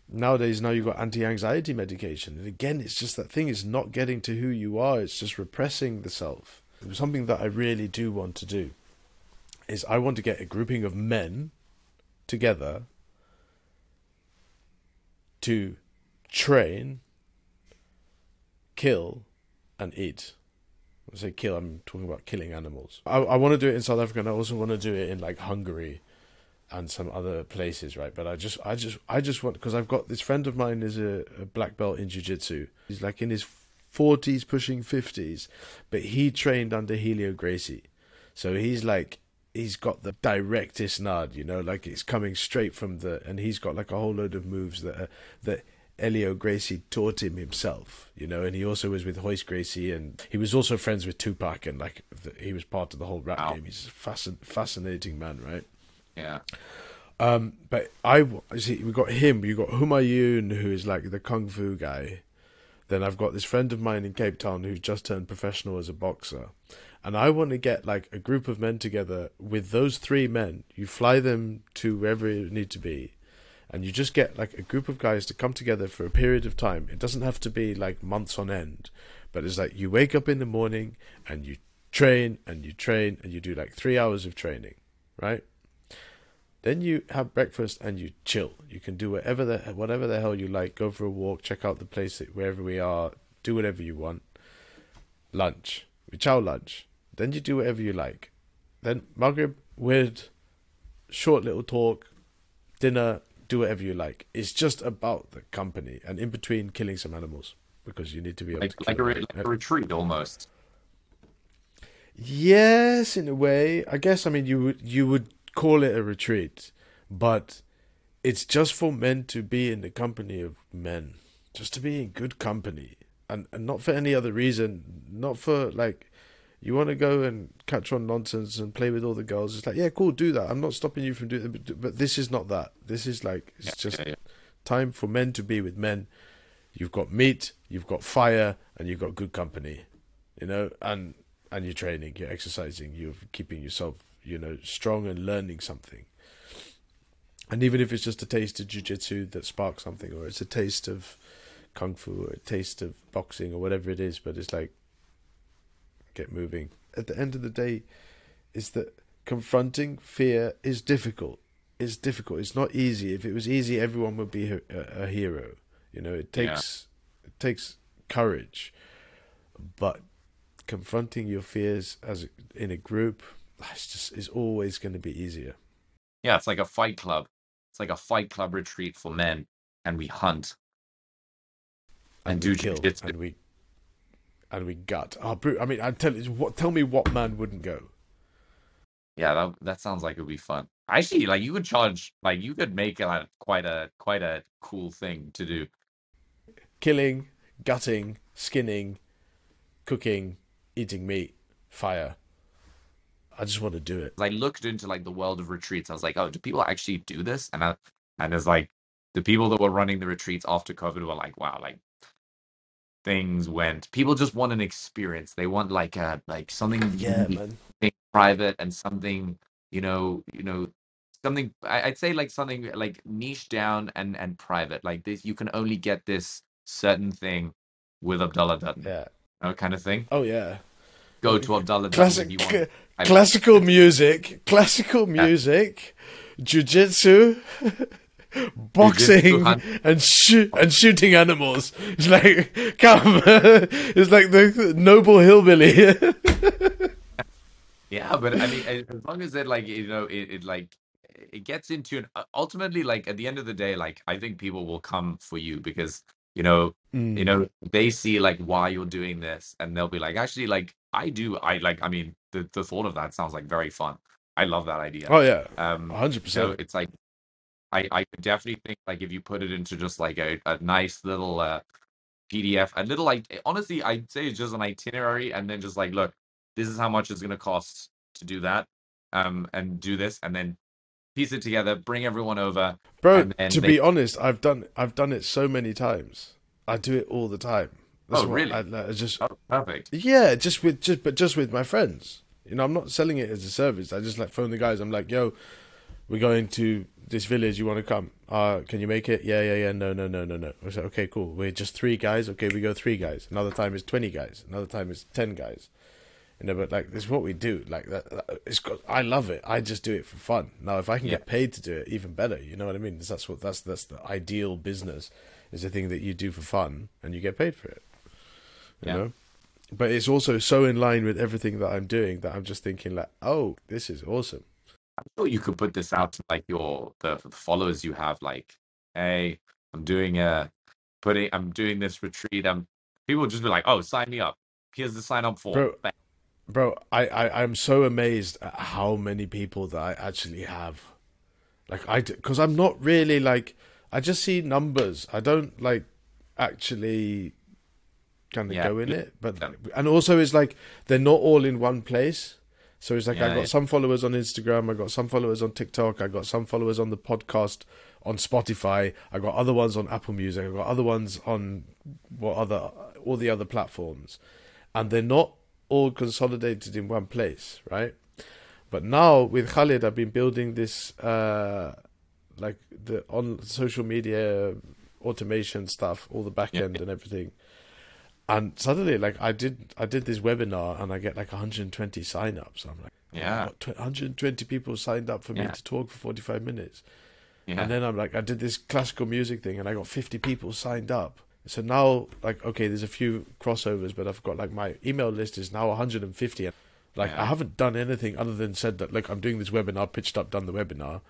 nowadays now you've got anti-anxiety medication. And again it's just that thing is not getting to who you are. It's just repressing the self. Something that I really do want to do is I want to get a grouping of men together to train kill and eat I say kill, I'm talking about killing animals. I, I want to do it in South Africa, and I also want to do it in like Hungary and some other places, right? But I just, I just, I just want because I've got this friend of mine is a, a black belt in jiu-jitsu. He's like in his forties, pushing fifties, but he trained under Helio Gracie, so he's like he's got the directest nod, you know, like it's coming straight from the, and he's got like a whole load of moves that are, that Helio Gracie taught him himself, you know, and he also was with Royce Gracie, and he was also friends with Tupac, and like the, he was part of the whole rap Wow. game. He's a fascin- fascinating man, right? yeah Um, but I see we got him. You got Humayun, who is like the kung fu guy. Then I've got this friend of mine in Cape Town who's just turned professional as a boxer, and I want to get like a group of men together with those three men. You fly them to wherever you need to be, and you just get like a group of guys to come together for a period of time. It doesn't have to be like months on end, but it's like you wake up in the morning and you train and you train and you do like three hours of training, right? Then you have breakfast and you chill. You can do whatever the whatever the hell you like. Go for a walk, check out the place that, wherever we are, do whatever you want. Lunch, we chow lunch. Then you do whatever you like. Then Maghrib, wird, short little talk, dinner, do whatever you like. It's just about the company, and in between, killing some animals because you need to be able Like, to like, a, re- like a retreat almost. Yes, in a way. I guess I mean you would you would call it a retreat, but it's just for men to be in the company of men, just to be in good company, and and not for any other reason. Not for like you want to go and catch on nonsense and play with all the girls. It's like yeah, cool, do that. I'm not stopping you from doing it, but, but this is not that. This is like it's Yeah, just yeah, yeah. time for men to be with men. You've got meat, you've got fire, and you've got good company, you know, and and you're training, you're exercising, you're keeping yourself, you know, strong and learning something. And even if it's just a taste of jujitsu that sparks something, or it's a taste of kung fu, or a taste of boxing, or whatever it is, but it's like get moving. At the end of the day, is that confronting fear is difficult. It's difficult. It's not easy. If it was easy, everyone would be a, a, hero. You know, it Yeah. takes it takes courage, but confronting your fears as a, in a group, it's just is always going to be easier. Yeah, it's like a fight club. It's like a fight club retreat for men, and we hunt. And we do kill jujitsu. and we and we gut. Oh, I mean, I tell you what. Tell me what man wouldn't go. Yeah, that that sounds like it would be fun. Actually, like you could charge, like you could make it like quite a quite a cool thing to do. Killing, gutting, skinning, cooking, eating meat, fire. I just want to do it. I looked into like the world of retreats. I was like, oh, do people actually do this? And I, and it's like the people that were running the retreats after COVID were like, wow, like things went. People just want an experience. They want like a like something <laughs> Yeah, really man. something private and something you know you know something I, i'd say like something like niche down and and private like this you can only get this certain thing with abdallah dutton Yeah. you know, kind of thing Oh yeah. go to abdallah dutton Classic, if you want I- classical music, classical <laughs> music, jujitsu, <laughs> <laughs> boxing, and shoot and shooting animals. It's like <laughs> come, <laughs> it's like the noble hillbilly. yeah but i mean as long as it like you know it, it like it gets into an uh, ultimately like at the end of the day like i think people will come for you because you know Mm. you know they see like why you're doing this and they'll be like actually like i do i like i mean the, the thought of that sounds like very fun i love that idea Oh yeah, um 100% so it's like i i definitely think like if you put it into just like a, a nice little uh pdf a little like honestly i'd say it's just an itinerary and then just like look this is how much it's going to cost to do that um and do this and then piece it together bring everyone over Bro, and then to they- be honest, I've done I've done it so many times. I do it all the time. Oh, what really? I, I just oh, perfect Yeah, just with just but just with my friends. You know, I'm not selling it as a service. I just like phone the guys. I'm like, yo, we're going to this village. You want to come? Uh, can you make it? Yeah, yeah, yeah. No, no, no, no, no. I said, okay, cool. We're just three guys. Okay, we go three guys. Another time is twenty guys. Another time is ten guys. You know, but like this is what we do. Like that, that- it's got. I love it. I just do it for fun. Now, if I can Yeah. get paid to do it, even better. You know what I mean? That's what that's that's the ideal business. Is the thing that you do for fun and you get paid for it. You Yeah. know but it's also so in line with everything that I'm doing that I'm just thinking like, oh, this is awesome. I'm sure you could put this out to like your the the followers you have. Like, hey, I'm doing a putting I'm doing this retreat. I'm people would just be like, oh, sign me up. Here's the sign up form. Bro, Bang. Bro, I, I I'm so amazed at how many people that I actually have. Like I, because I'm not really like I just see numbers. I don't like actually kind of Yeah. go in it. But and also it's like they're not all in one place. So it's like Yeah, I got yeah. some followers on Instagram, I got some followers on TikTok, I got some followers on the podcast on Spotify, I got other ones on Apple Music, I got other ones on what other all the other platforms. And they're not all consolidated in one place, right? But now with Khalid I've been building this uh like the on social media automation stuff, all the back Yeah. end and everything. And suddenly, like I did, I did this webinar, and I get like 120 sign-ups. I'm like, Yeah. what, 120 people signed up for me Yeah. to talk for 45 minutes. Yeah. And then I'm like, I did this classical music thing, and I got 50 people signed up. So now, like, okay, there's a few crossovers, but I've got like my email list is now 150. Like, Yeah. I haven't done anything other than said that, look, I'm doing this webinar, pitched up, done the webinar.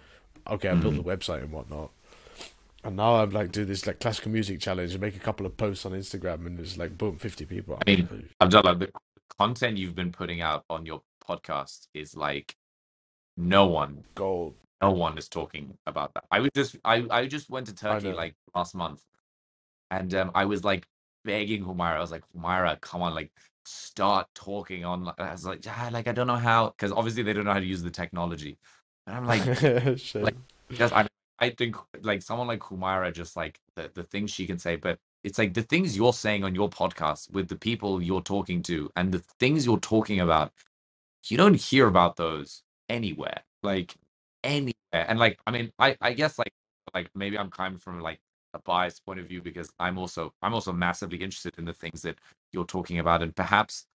Okay, I built Mm-hmm. the website and whatnot. And now I'm like, do this like classical music challenge and make a couple of posts on Instagram, and it's like, boom, 50 people. I mean, Abdallah, the content you've been putting out on your podcast is like no one, gold. no one is talking about that. I was just, I, I just went to Turkey like last month, and um, I was like begging Humaira. I was like, Humaira, come on, like start talking on. I was like, yeah, like I don't know how, because obviously they don't know how to use the technology. And I'm like, <laughs> like, just I I think like someone like Humaira, just like the the things she can say, but it's like the things you're saying on your podcast with the people you're talking to and the things you're talking about, you don't hear about those anywhere, like anywhere. And like I mean, I I guess like like maybe I'm coming from like a biased point of view because I'm also I'm also massively interested in the things that you're talking about, and perhaps,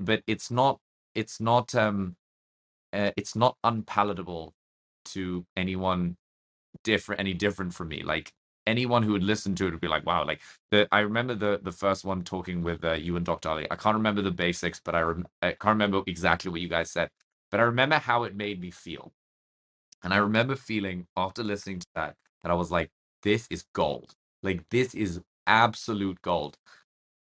but it's not it's not um uh, it's not unpalatable to anyone different any different from me like anyone who would listen to it would be like wow like the i remember the the first one talking with uh, you and dr ali i can't remember the basics but i rem- i can't remember exactly what you guys said but i remember how it made me feel and i remember feeling after listening to that that i was like this is gold like this is absolute gold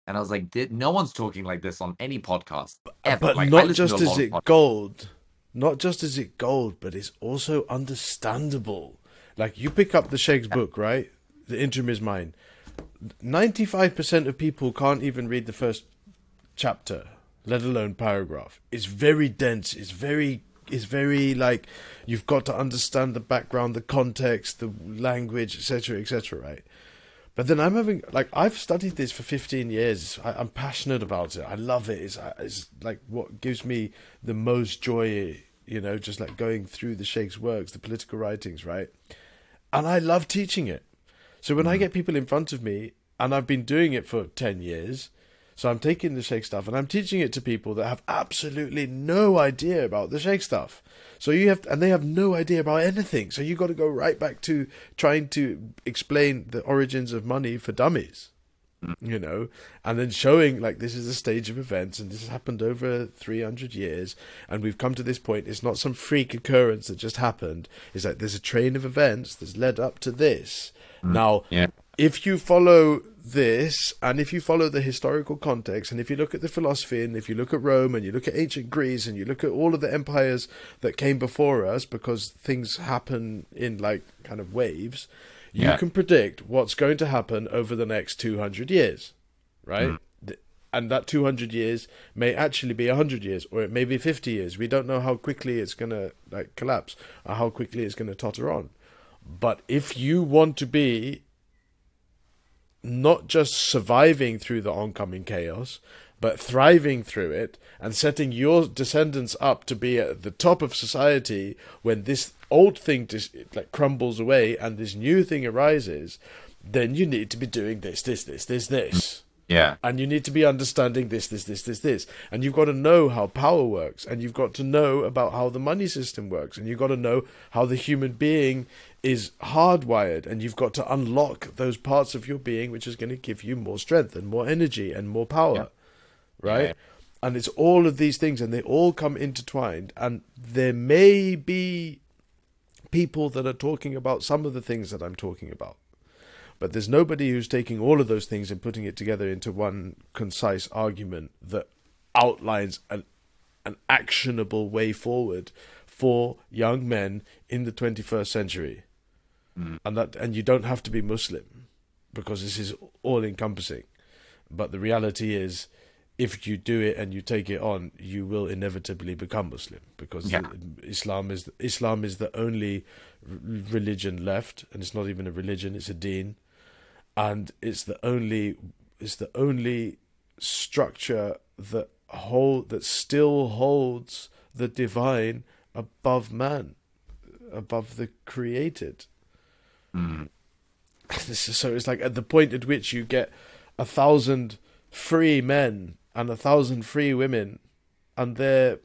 and i was like "Th- no one's talking like this on any podcast ever. But Like, not just is it podcasts. gold, not just is it gold, but it's also understandable. Like you pick up the Sheikh's book, right? The interim is mine. Ninety-five percent of people can't even read the first chapter, let alone paragraph. It's very dense. It's very. It's very like you've got to understand the background, the context, the language, etc., etc. Right? But then I'm having like I've studied this for 15 years. I, I'm passionate about it. I love it. It's, uh, it's like what gives me the most joy. You know, just like going through the Sheikh's works, the political writings, right? And I love teaching it. So when I mm. get people in front of me, and I've been doing it for 10 years, so I'm taking the Sheikh stuff and I'm teaching it to people that have absolutely no idea about the Sheikh stuff. So you have, and they have no idea about anything. So you've got to go right back to trying to explain the origins of money for dummies, you know, and then showing like this is a stage of events and this has happened over 300 years and we've come to this point. It's not some freak occurrence that just happened. It's like there's a train of events that's led up to this. Mm, now, yeah if you follow this and if you follow the historical context and if you look at the philosophy and if you look at Rome and you look at ancient Greece and you look at all of the empires that came before us because things happen in like kind of waves you Yeah. can predict what's going to happen over the next 200 years right? Mm. Th- and that 200 years may actually be 100 years or it may be 50 years. We don't know how quickly it's going to like collapse or how quickly it's going to totter on. But if you want to be not just surviving through the oncoming chaos, but thriving through it and setting your descendants up to be at the top of society when this old thing just like crumbles away and this new thing arises, then you need to be doing this, this, this, this, this. yeah And you need to be understanding this, this, this, this, this. And you've got to know how power works. And you've got to know about how the money system works. And you've got to know how the human being is hardwired. And you've got to unlock those parts of your being which is going to give you more strength and more energy and more power. Yeah. Right? Yeah. And it's all of these things, and they all come intertwined. And there may be people that are talking about some of the things that I'm talking about. But there's nobody who's taking all of those things and putting it together into one concise argument that outlines an an actionable way forward for young men in the 21st century. Mm. And that and you don't have to be Muslim because this is all encompassing. But the reality is if you do it and you take it on, you will inevitably become Muslim because Yeah. Islam is Islam is the only religion left, and it's not even a religion; it's a deen, and it's the only it's the only structure that hold that still holds the divine above man, above the created, Mm. <laughs> so it's like at the point at which you get a thousand free men and a thousand free women, and they're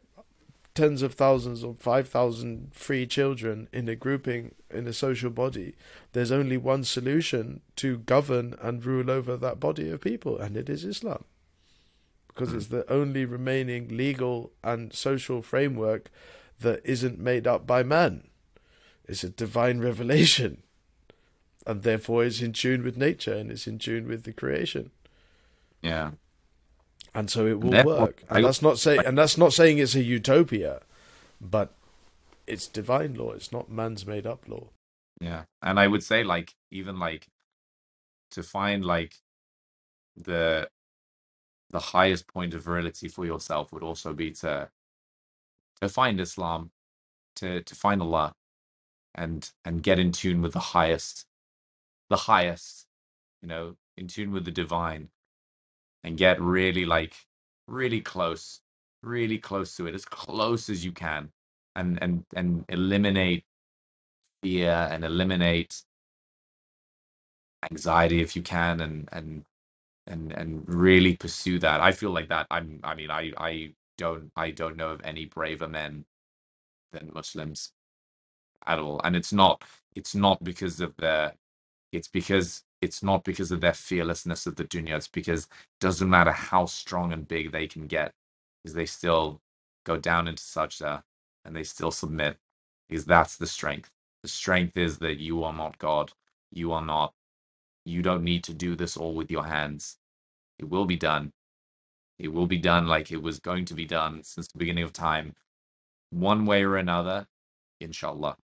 tens of thousands or five thousand free children in a grouping in a social body, there's only one solution to govern and rule over that body of people, and it is Islam. Because it's the only remaining legal and social framework that isn't made up by man. It's a divine revelation. And therefore is in tune with nature and it's in tune with the creation. Yeah. And so it will Therefore, work. And that's not saying and that's not saying it's a utopia, but it's divine law, it's not man's made up law. Yeah. And I would say like even like to find like the the highest point of virility for yourself would also be to to find Islam, to to find Allah and and get in tune with the highest the highest, you know, in tune with the divine and get really like really close, really close to it, as close as you can and and and eliminate fear and eliminate anxiety if you can and and and and really pursue that. I feel like that i'm i mean i i don't i don't know of any braver men than muslims at all and it's not it's not because of their it's because it's not because of their fearlessness of the dunya it's because it doesn't matter how strong and big they can get because they still go down into sajda and they still submit because that's the strength. The strength is that you are not god you are not you don't need to do this all with your hands. It will be done. It will be done like it was going to be done since the beginning of time one way or another inshallah